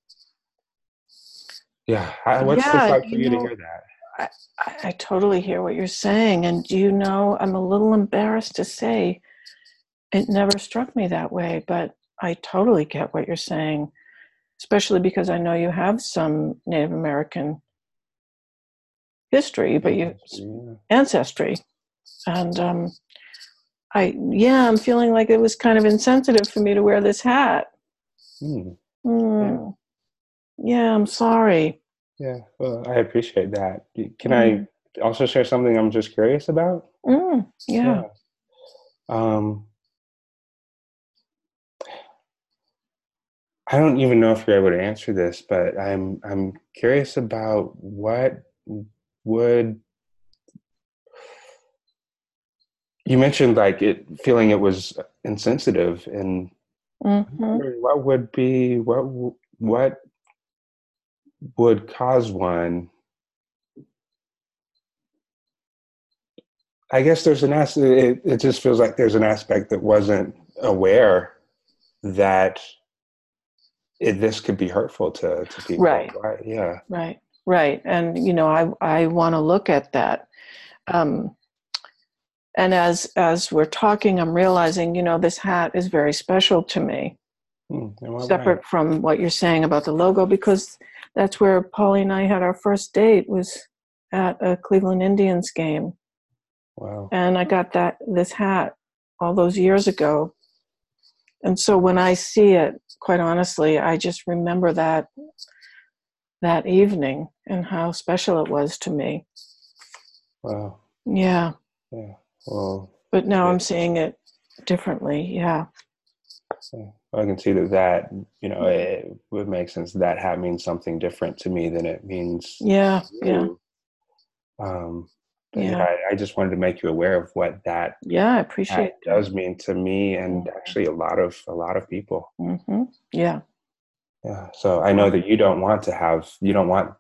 yeah. what's yeah, like for you, you know, to hear that?
I, I, I totally hear what you're saying. And do you know, I'm a little embarrassed to say it never struck me that way, but I totally get what you're saying, especially because I know you have some Native American history, but you
Yeah.
ancestry. And um, I, yeah, I'm feeling like it was kind of insensitive for me to wear this hat.
Hmm.
Hmm. Yeah, I'm sorry.
Yeah, well, I appreciate that. Can I also share something I'm just curious about?
Mm, yeah.
Um, I don't even know if you're able to answer this, but I'm I'm curious about what would you mentioned like it feeling it was insensitive and
hmm
what would be what what would cause one. I guess there's an aspect it, it just feels like there's an aspect that wasn't aware that it, this could be hurtful to, to people
Right. Right.
yeah
Right, right. And, you know, I, I want to look at that. Um, and as, as we're talking, I'm realizing, you know, this hat is very special to me,
Hmm, in what way?
separate from what you're saying about the logo, because that's where Polly and I had our first date was at a Cleveland Indians game.
wow
and I got that this hat all those years ago. And so when I see it, quite honestly, I just remember that that evening and how special it was to me.
wow
Yeah,
yeah well
but now
Yeah.
I'm seeing it differently. Yeah.
So I can see that that you know it would make sense. That hat means something different to me than it means.
Yeah, yeah.
Um,
Yeah.
yeah, I, I just wanted to make you aware of what that
Yeah, I appreciate
does mean to me, and actually a lot of a lot of people.
hmm Yeah.
Yeah. So I know that you don't want to have you don't want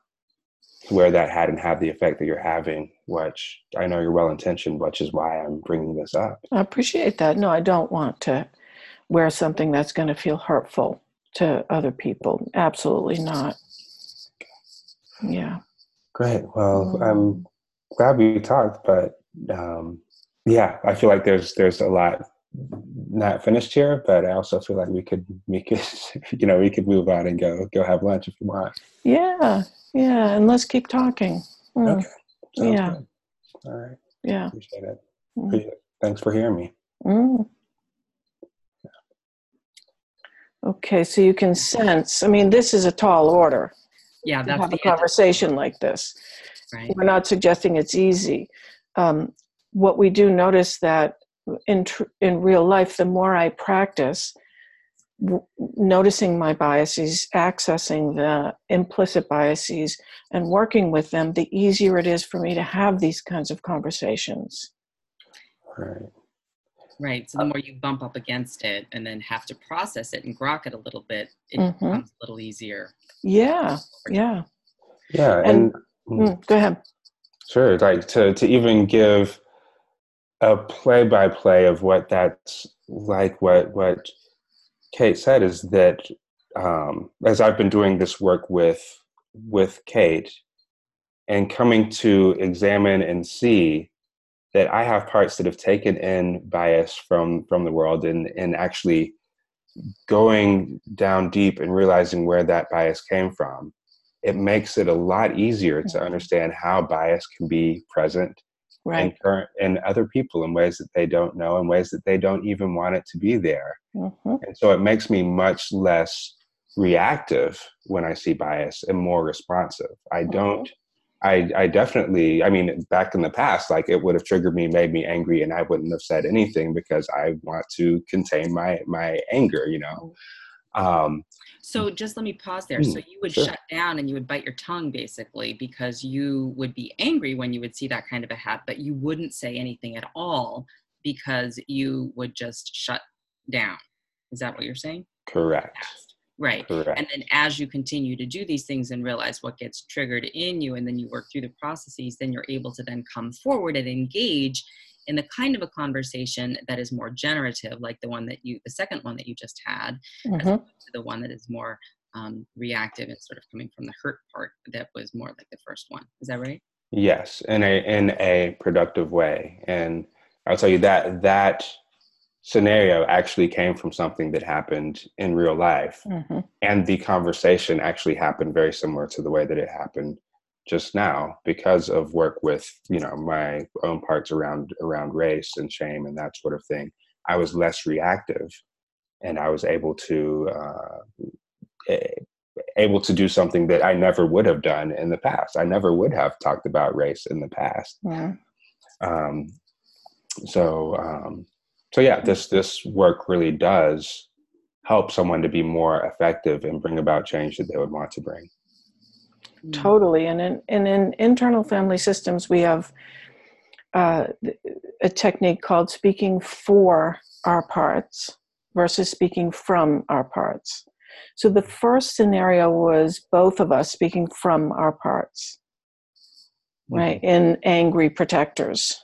to wear that hat and have the effect that you're having. Which I know you're well intentioned, which is why I'm bringing this up.
I appreciate that. No, I don't want to wear something that's going to feel hurtful to other people. Absolutely not. Yeah.
Great. Well,
Mm.
I'm glad we talked, but um, yeah, I feel like there's there's a lot not finished here, but I also feel like we could we could you know we could move on and go go have lunch if you want.
Yeah. Yeah. And let's keep talking. Mm,
Okay. Sounds
Yeah.
good. All right.
Yeah.
Appreciate it.
Mm.
Appreciate it. Thanks for hearing me.
Mm. Okay, so you can sense. I mean, this is a tall order
Yeah,
to
that's
have
the
a conversation like this.
right.
We're not suggesting it's easy. Um, what we do notice that in tr- in real life, the more I practice, w- noticing my biases, accessing the implicit biases, and working with them, the easier it is for me to have these kinds of conversations.
All right.
Right. So the more you bump up against it and then have to process it and grok it a little bit, it
Mhm.
becomes a little easier.
Yeah, yeah.
Yeah,
And-
and,
Mm, go ahead.
Sure, like to to even give a play by play of what that's like. What what Kate said is that um, as I've been doing this work with with Kate and coming to examine and see that I have parts that have taken in bias from from the world and and actually going down deep and realizing where that bias came from it makes it a lot easier to
Mhm.
understand how bias can be present
Right.
in current in other people in ways that they don't know in ways that they don't even want it to be there
hmm
and so it makes me much less reactive when i see bias and more responsive i don't I, I definitely i mean back in the past like it would have triggered me made me angry and i wouldn't have said anything because i want to contain my my anger you know um
So just let me pause there. So
Mm,
you would
sure.
shut down and you would bite your tongue basically because you would be angry when you would see that kind of a hat, but you wouldn't say anything at all because you would just shut down. Is that what you're saying?
correct
Right.
correct
And then as you continue to do these things and realize what gets triggered in you, and then you work through the processes, then you're able to then come forward and engage in the kind of a conversation that is more generative, like the one that you, the second one that you just had, as
hmm
opposed to the one that is more um, reactive and sort of coming from the hurt part that was more like the first one. Is that right?
Yes, in a in a productive way, and I'll tell you that that scenario actually came from something that happened in real life, mm-hmm. and the conversation actually happened very similar to the way that it happened just now because of work with you know my own parts around around race and shame and that sort of thing. I was less reactive, and I was able to. Uh, able to do something that I never would have done in the past. I never would have talked about race in the past. Yeah. Um, so, um, so yeah, this this work really does help someone to be more effective and bring about change that they would want to bring.
Totally, and in and in internal family systems, we have uh, a technique called speaking for our parts versus speaking from our parts. So the first scenario was both of us speaking from our parts, mm-hmm. right? In angry protectors,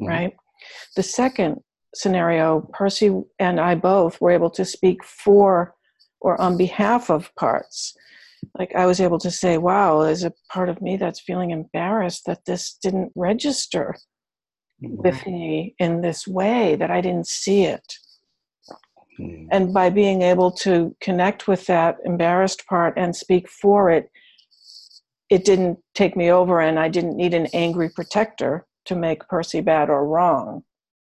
mm-hmm. right? The second scenario, Percy and I both were able to speak for or on behalf of parts. Like I was able to say, wow, there's a part of me that's feeling embarrassed that this didn't register mm-hmm. with me in this way, that I didn't see it. Mm. And by being able to connect with that embarrassed part and speak for it, it didn't take me over, and I didn't need an angry protector to make Percy bad or wrong.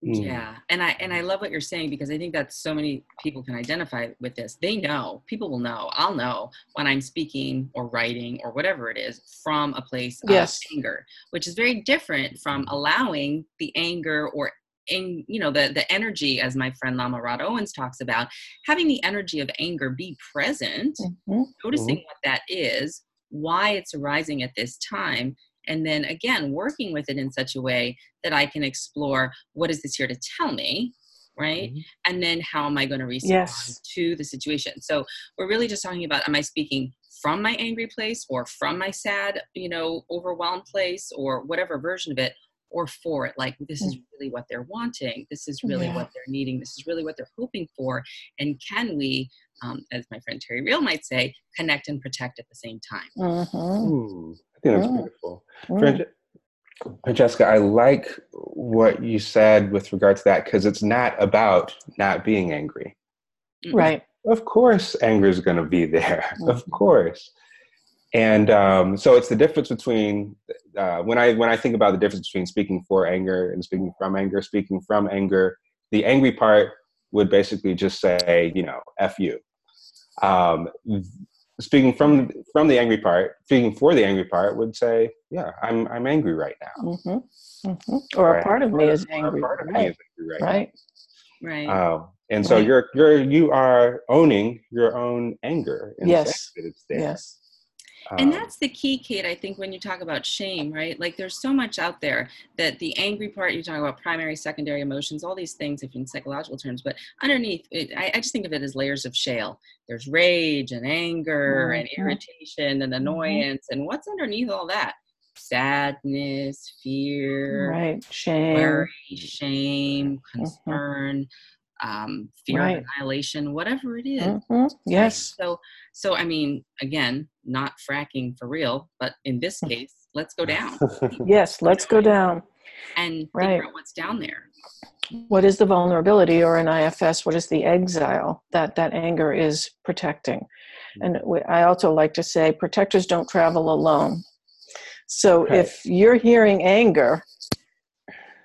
Mm. Yeah, and I and I love what you're saying because I think that so many people can identify with this. They know, people will know. I'll know when I'm speaking or writing or whatever it is from a place yes. of anger, which is very different from allowing the anger or in you know the the energy as my friend lama rod owens talks about having the energy of anger be present mm-hmm. noticing mm-hmm. what that is why it's arising at this time and then again working with it in such a way that i can explore what is this here to tell me right mm-hmm. and then how am i going to respond yes. to the situation so we're really just talking about am i speaking from my angry place or from my sad you know overwhelmed place or whatever version of it or for it like this is mm. really what they're wanting this is really yeah. what they're needing this is really what they're hoping for and can we um, as my friend terry real might say connect and protect at the same time
mm-hmm. Ooh, i think that's mm. beautiful mm. Francesca, I like what you said with regard to that because it's not about not being angry.
Right.
Of course, anger is going to be there. Mm-hmm. Of course and um, so it's the difference between uh, when I when I think about the difference between speaking for anger and speaking from anger. Speaking from anger, the angry part would basically just say, you know, "f you." Um, speaking from from the angry part, speaking for the angry part would say, "Yeah, I'm I'm angry right now."
Mm-hmm. Mm-hmm. Or right. a part of me is angry. part of right. me is angry right. Right.
Right.
Um, and so right. you're you're you are owning your own anger.
yes. Yes
and um, that's the key kate i think when you talk about shame right like there's so much out there that the angry part you talk about primary secondary emotions all these things if in psychological terms but underneath it, I, I, just think of it as layers of shale there's rage and anger mm-hmm. and irritation and mm-hmm. annoyance mm-hmm. and what's underneath all that sadness fear
right shame
worry shame mm-hmm. concern um, fear right. of annihilation, whatever it is.
Mm-hmm. Yes.
Right? So, so I mean, again, not fracking for real, but in this case, let's go down.
yes, let's go down.
And right. figure out what's down there.
What is the vulnerability, or in IFS, what is the exile that that anger is protecting? And I also like to say, protectors don't travel alone. So if you're hearing anger,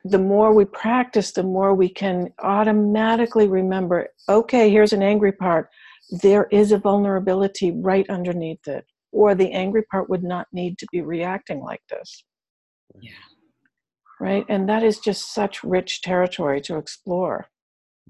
the more we practice, the more we can automatically remember okay, here's an angry part. There is a vulnerability right underneath it, or the angry part would not need to be reacting like this.
Yeah.
Right? And that is just such rich territory to explore.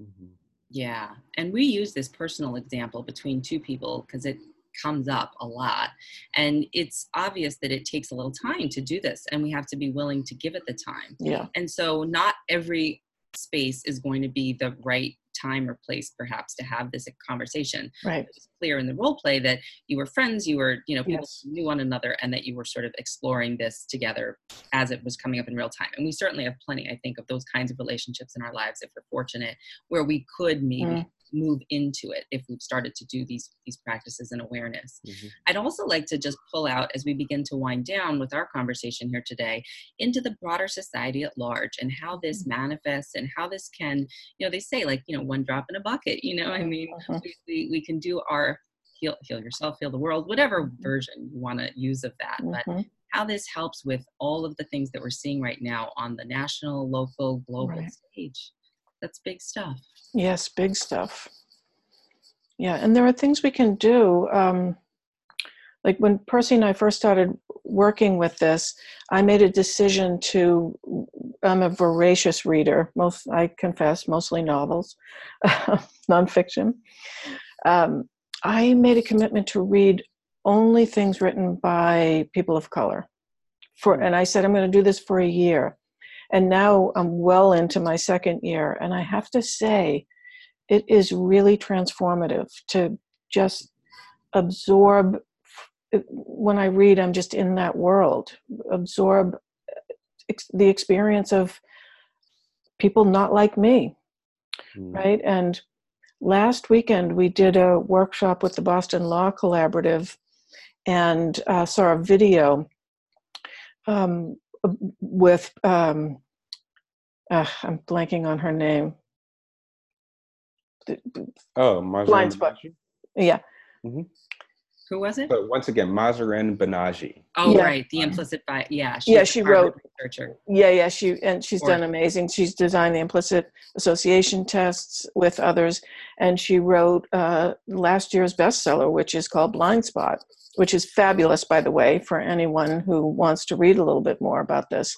Mm-hmm. Yeah. And we use this personal example between two people because it comes up a lot. And it's obvious that it takes a little time to do this, and we have to be willing to give it the time.
Yeah.
And so, not every space is going to be the right time or place perhaps to have this conversation
right
it's clear in the role play that you were friends you were you know people yes. knew one another and that you were sort of exploring this together as it was coming up in real time and we certainly have plenty i think of those kinds of relationships in our lives if we're fortunate where we could maybe mm move into it if we've started to do these these practices and awareness
Mm-hmm.
i'd also like to just pull out as we begin to wind down with our conversation here today into the broader society at large and how this manifests and how this can you know they say like you know one drop in a bucket you know i mean
Mhm.
we, we, can do our heal heal yourself heal the world whatever version you want to use of that but
Mhm.
how this helps with all of the things that we're seeing right now on the national local global
Right.
stage that's big stuff
Yes, big stuff. Yeah, and there are things we can do. Um, like when Percy and I first started working with this, I made a decision to. I'm a voracious reader. Most, I confess, mostly novels, nonfiction. Um, I made a commitment to read only things written by people of color. For and I said I'm going to do this for a year, and now I'm well into my second year, and I have to say, it is really transformative to just absorb when I read, I'm just in that world, absorb ex- the experience of people not like me,
Mm.
right? And last weekend we did a workshop with the Boston Law Collaborative and uh, saw a video um, with, um, uh, I'm blanking on her name.
Oh, Mahzarin
Blind spot. Yeah,
who was it
So once again, Mahzarin Banaji.
oh
Yeah.
right the implicit bias yeah
Yeah, she
Harvard
wrote-
researcher
Yeah, yeah, she and she's
Or-
done amazing. She's designed the implicit association tests with others, and she wrote uh, last year's bestseller, which is called Blind Spot, which is fabulous, by the way, for anyone who wants to read a little bit more about this.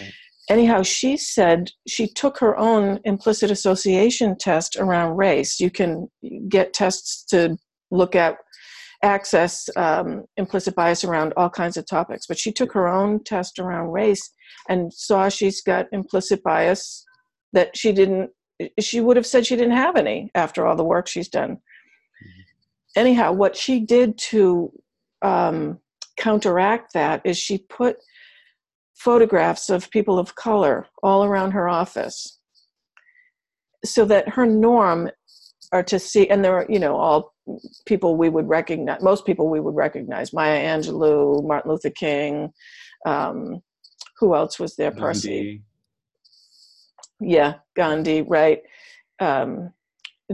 Right.
Anyhow, she said she took her own implicit association test around race. You can get tests to look at access um, implicit bias around all kinds of topics. But she took her own test around race and saw she's got implicit bias that she didn't, she would have said she didn't have any after all the work she's done. Anyhow, what she did to um, counteract that is she put photographs of people of color all around her office so that her norm are to see and they're you know all people we would recognize most people we would recognize maya angelou martin luther king um, who else was there? Percy. Yeah gandhi right. Um,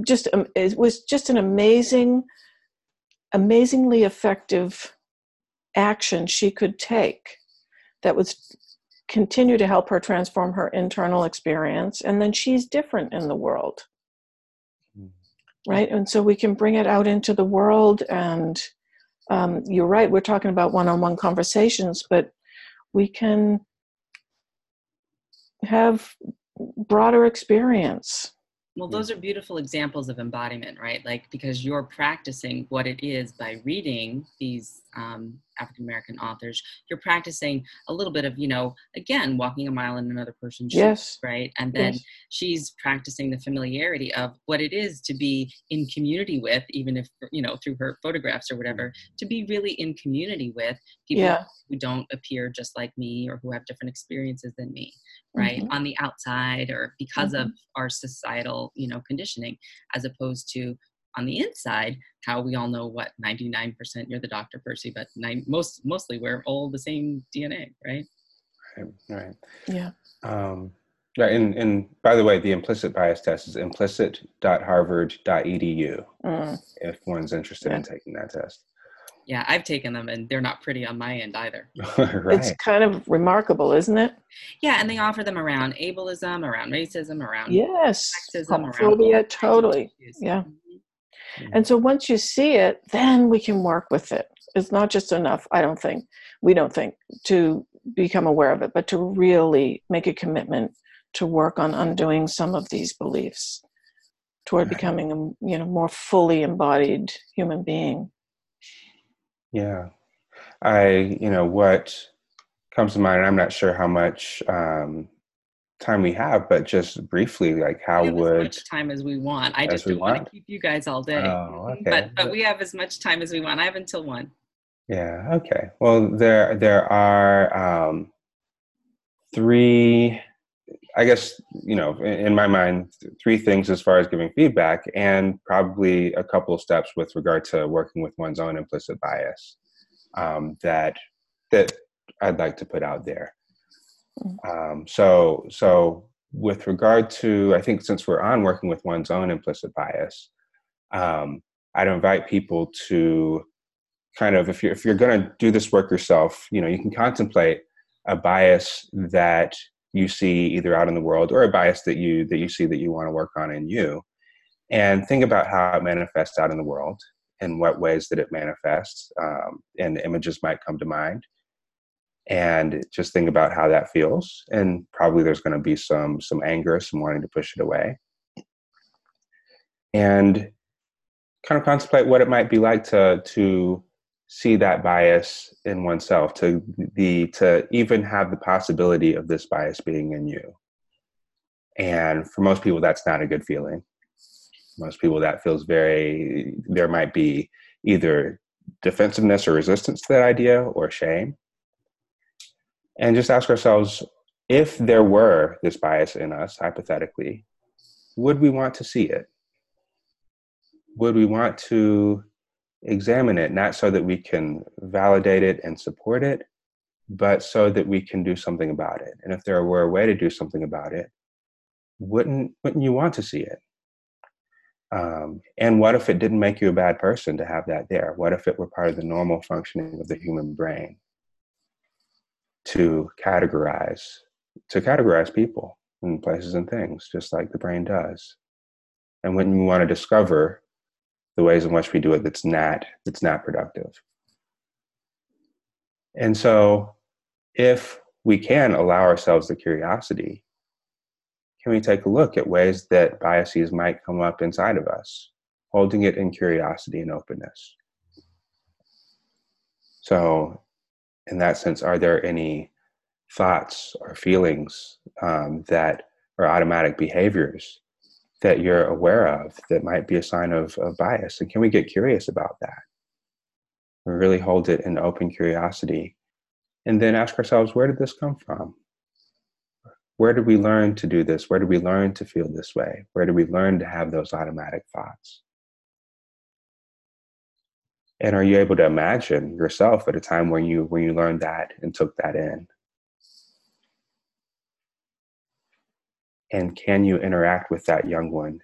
just um, it was just an amazing amazingly effective action she could take that would continue to help her transform her internal experience and then she's different in the world. Right and so we can bring it out into the world and um, you're right we're talking about one-on-one conversations but we can have broader experience
Well, those are beautiful examples of embodiment, right? Like because you're practicing what it is by reading these um, African American authors. You're practicing a little bit of, you know, again, walking a mile in another person's shoes,
yes
right? And then
yes
she's practicing the familiarity of what it is to be in community with, even if you know through her photographs or whatever, to be really in community with people
yeah
who don't appear just like me or who have different experiences than me right
Mhm.
on the outside or because of our societal you know conditioning as opposed to on the inside how we all know what 99% you're the doctor percy but nine, most mostly we're all the same dna right
Right. right.
yeah
Um, right. And, and by the way, the implicit bias test is implicit.harvard.edu
Mm.
if one's interested in taking that test.
yeah i've taken them and they're not pretty on my end either
right.
it's kind of remarkable isn't it
yeah and they offer them around ableism around racism around
yes
sexism around all
homophobia
kinds of
totally
issues.
yeah.
Mhm.
And so once you see it, then we can work with it. It's not just enough, I don't think, we don't think, to become aware of it, but to really make a commitment to work on undoing some of these beliefs toward
Right.
becoming a you know more fully embodied human being.
Yeah. I, you know, what comes to mind, I'm not sure how much um, time we have, but just briefly, like how
we have as
would,
much time as we want. I just don't want
want?
to keep you guys all day.
Oh,
Mhm.
okay.
But but we have as much time as we want. I have until one.
yeah, okay. Well, there, there are um, three I guess, you know, in, in my mind, three things as far as giving feedback, and probably a couple of steps with regard to working with one's own implicit bias um, that that I'd like to put out there. Mm. Um, so, so with regard to, I think since we're on working with one's own implicit bias, um, I'd invite people to kind of, if you're if you're going to do this work yourself, you know, you can contemplate a bias that you see either out in the world or a bias that you that you see that you want to work on in you and think about how it manifests out in the world and what ways that it manifests um, and images might come to mind and just think about how that feels and probably there's going to be some some anger some wanting to push it away. And kind of contemplate what it might be like to to see that bias in oneself to the to even have the possibility of this bias being in you. And for most people that's not a good feeling. Most people that feels very there might be either defensiveness or resistance to that idea or shame and just ask ourselves if there were this bias in us hypothetically would we want to see it? Would we want to examine it? Not so that we can validate it and support it but so that we can do something about it. And if there were a way to do something about it wouldn't wouldn't you want to see it? Um, and what if it didn't make you a bad person to have that there? What if it were part of the normal functioning of the human brain to categorize to categorize people and places and things just like the brain does. And when you want to discover the ways in which we do it that's not that's not productive. And so if we can allow ourselves the curiosity can we take a look at ways that biases might come up inside of us holding it in curiosity and openness? So in that sense, are there any thoughts or feelings um, that are automatic behaviors that you're aware of that might be a sign of, of bias? And can we get curious about that? And really hold it in open curiosity and then ask ourselves, where did this come from? Where did we learn to do this? Where did we learn to feel this way? Where did we learn to have those automatic thoughts? And are you able to imagine yourself at a time when you when you learned that and took that in? And can you interact with that young one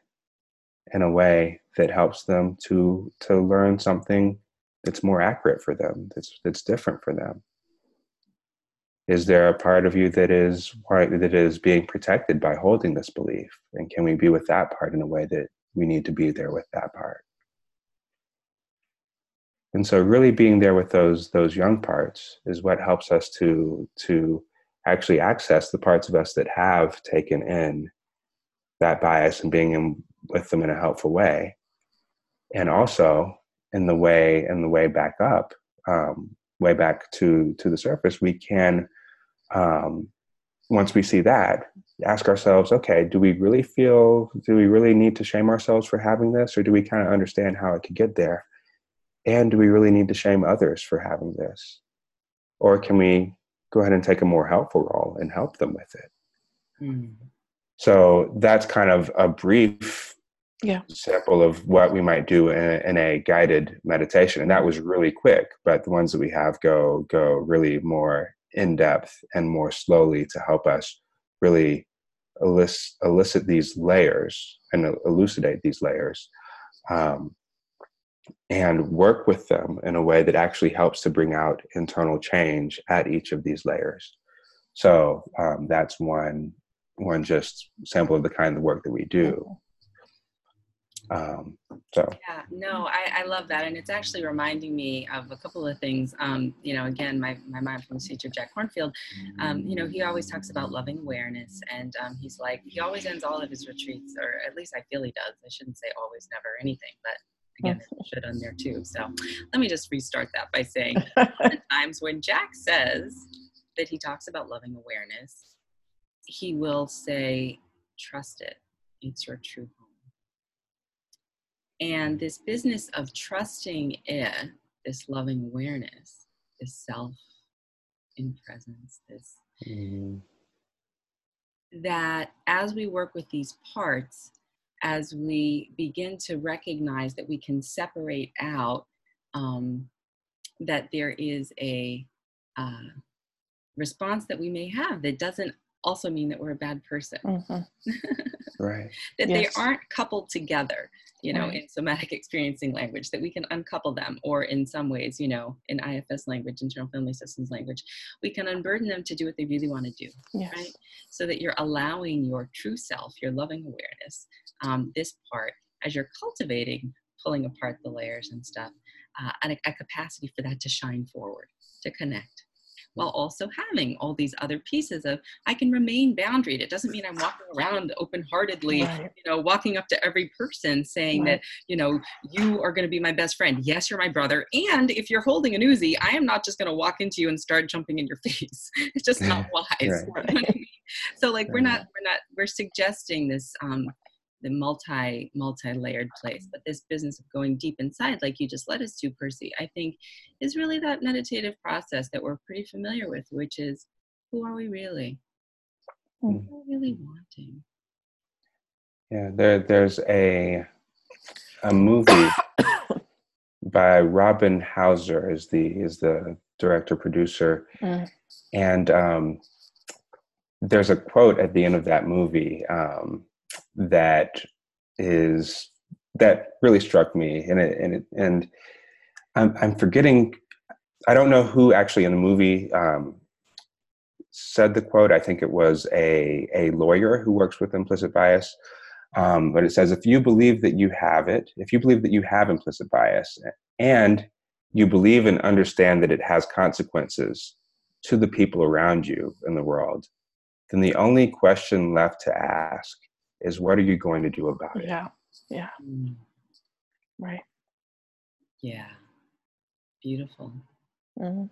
in a way that helps them to to learn something that's more accurate for them, that's that's different for them? Is there a part of you that is that is being protected by holding this belief? And can we be with that part in a way that we need to be there with that part? And so really being there with those those young parts is what helps us to to actually access the parts of us that have taken in that bias and being in with them in a helpful way. And also in the way in the way back up um, way back to to the surface we can um, once we see that ask ourselves okay do we really feel do we really need to shame ourselves for having this? Or do we kind of understand how it could get there and do we really need to shame others for having this? Or can we go ahead and take a more helpful role and help them with it? Mm. So that's kind of a brief
yeah.
sample of what we might do in a, in a, guided meditation. And that was really quick, but the ones that we have go go really more in depth and more slowly to help us really elicit, elicit these layers and elucidate these layers um, and work with them in a way that actually helps to bring out internal change at each of these layers. So um, that's one one just sample of the kind of work that we do. Um, so
yeah, no, I, I love that, and it's actually reminding me of a couple of things. Um, you know, again, my my mindfulness teacher Jack Kornfield, um, you know, he always talks about loving awareness, and um, he's like he always ends all of his retreats, or at least I feel he does. I shouldn't say always, never, anything, but again, should on there too. So let me just restart that by saying times when Jack says that he talks about loving awareness, he will say, trust it. It's your true home. And this business of trusting it, this loving awareness, this self in presence, this mm. that as we work with these parts, as we begin to recognize that we can separate out um, that there is a uh, response that we may have that doesn't also mean that we're a bad person.
Mm-hmm.
right.
that
Yes.
they aren't coupled together, you know,
Right.
in somatic experiencing language, that we can uncouple them, or in some ways, you know, in IFS language, internal family systems language, we can unburden them to do what they really want to do,
Yes.
right? So that you're allowing your true self, your loving awareness, um, this part, as you're cultivating, pulling apart the layers and stuff, uh, and a, a capacity for that to shine forward, to connect. While also having all these other pieces of, I can remain boundaried. It doesn't mean I'm walking around open heartedly,
Right.
you know, walking up to every person saying
Right.
that, you know, you are going to be my best friend. Yes, you're my brother. And if you're holding an Uzi, I am not just going to walk into you and start jumping in your face. It's just not wise.
Right.
You know I mean? So like we're not we're not we're suggesting this um the multi multi-layered place but this business of going deep inside like you just led us to percy i think is really that meditative process that we're pretty familiar with which is who are we really? What are we really wanting?
Yeah, there there's a a movie by Robin Hauser is the is the director producer,
Mm.
and um, there's a quote at the end of that movie um, that is that really struck me, and it, and it, and I'm I'm forgetting. I don't know who actually in the movie um, said the quote. I think it was a a lawyer who works with implicit bias. Um, but it says, if you believe that you have it, if you believe that you have implicit bias, and you believe and understand that it has consequences to the people around you in the world, then the only question left to ask is, what are you going to do about it?
Yeah. Yeah.
Mm,
Right.
yeah beautiful
Mhm.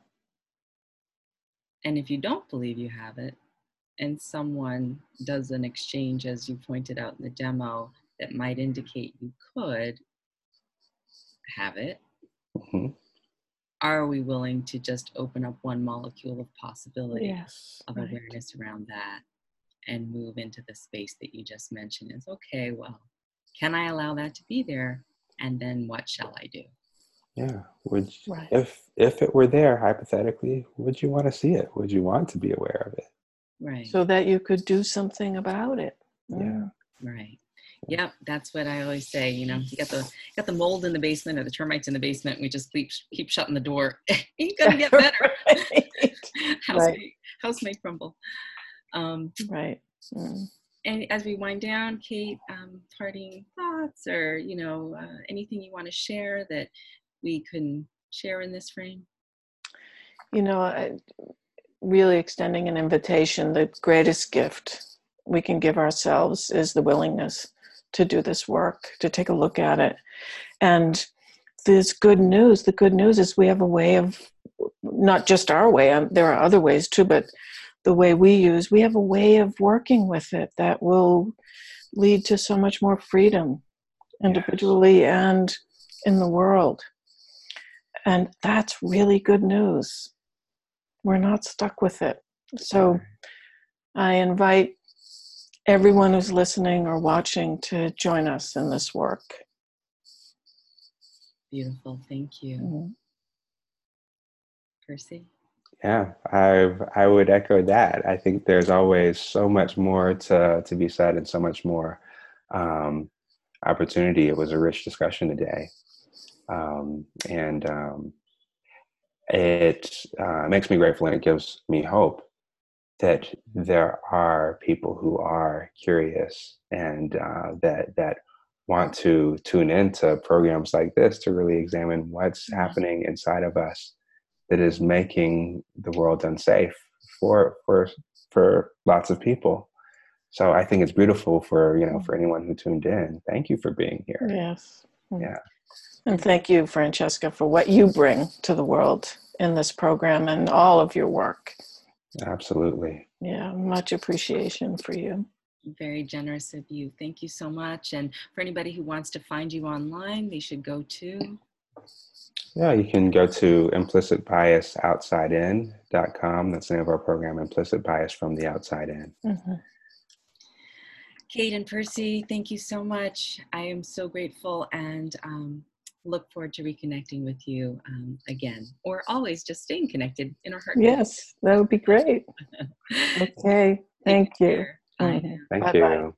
and if you don't believe you have it and someone does an exchange as you pointed out in the demo that might indicate you could have it
Mhm.
are we willing to just open up one molecule of possibility
Yes.
of
right.
awareness around that and move into the space that you just mentioned is okay well can i allow that to be there and then what shall i do
Yeah. Would you-
Right.
if if it were there hypothetically, would you want to see it? Would you want to be aware of it?
right
So that you could do something about it.
Yeah.
Mm.
right yep that's what i always say you know you got the got the mold in the basement or the termites in the basement we just keep keep shutting the door ain't gonna get better
right.
house
Right.
may house may crumble um
Right. Mm.
and as we wind down kate um parting thoughts or you know uh, anything you want to share that we can share in this frame
You know, I, really extending an invitation, the greatest gift we can give ourselves is the willingness to do this work, to take a look at it. And this good news. The good news is we have a way of, not just our way, um, there are other ways too, but the way we use, we have a way of working with it that will lead to so much more freedom individually and in the world. And that's really good news. We're not stuck with it. So I invite everyone who's listening or watching to join us in this work.
beautiful thank you
Mhm.
percy
Yeah, I I would echo that. I think there's always so much more to to be said and so much more um, opportunity. It was a rich discussion today, um, and um, it uh, makes me grateful and it gives me hope that there are people who are curious and uh, that that want to tune into programs like this to really examine what's
Mhm.
happening inside of us that is making the world unsafe for for for lots of people. So I think it's beautiful for you know for anyone who tuned in. Thank you for being here.
Yes.
Yeah.
And thank you, Francesca, for what you bring to the world in this program and all of your work.
Absolutely.
Yeah, much appreciation for you.
very generous of you thank you so much and for anybody who wants to find you online they should go to
Yeah, you can go to implicitbiasoutsidein.com. That's the name of our program, Implicit Bias from the Outside In.
Mhm.
Kate and Percy, thank you so much. I am so grateful and um, look forward to reconnecting with you um, again, or always just staying connected in our heart.
Yes, that would be great. okay, thank you.
Bye.
Mhm.
Thank
Bye-bye.
you.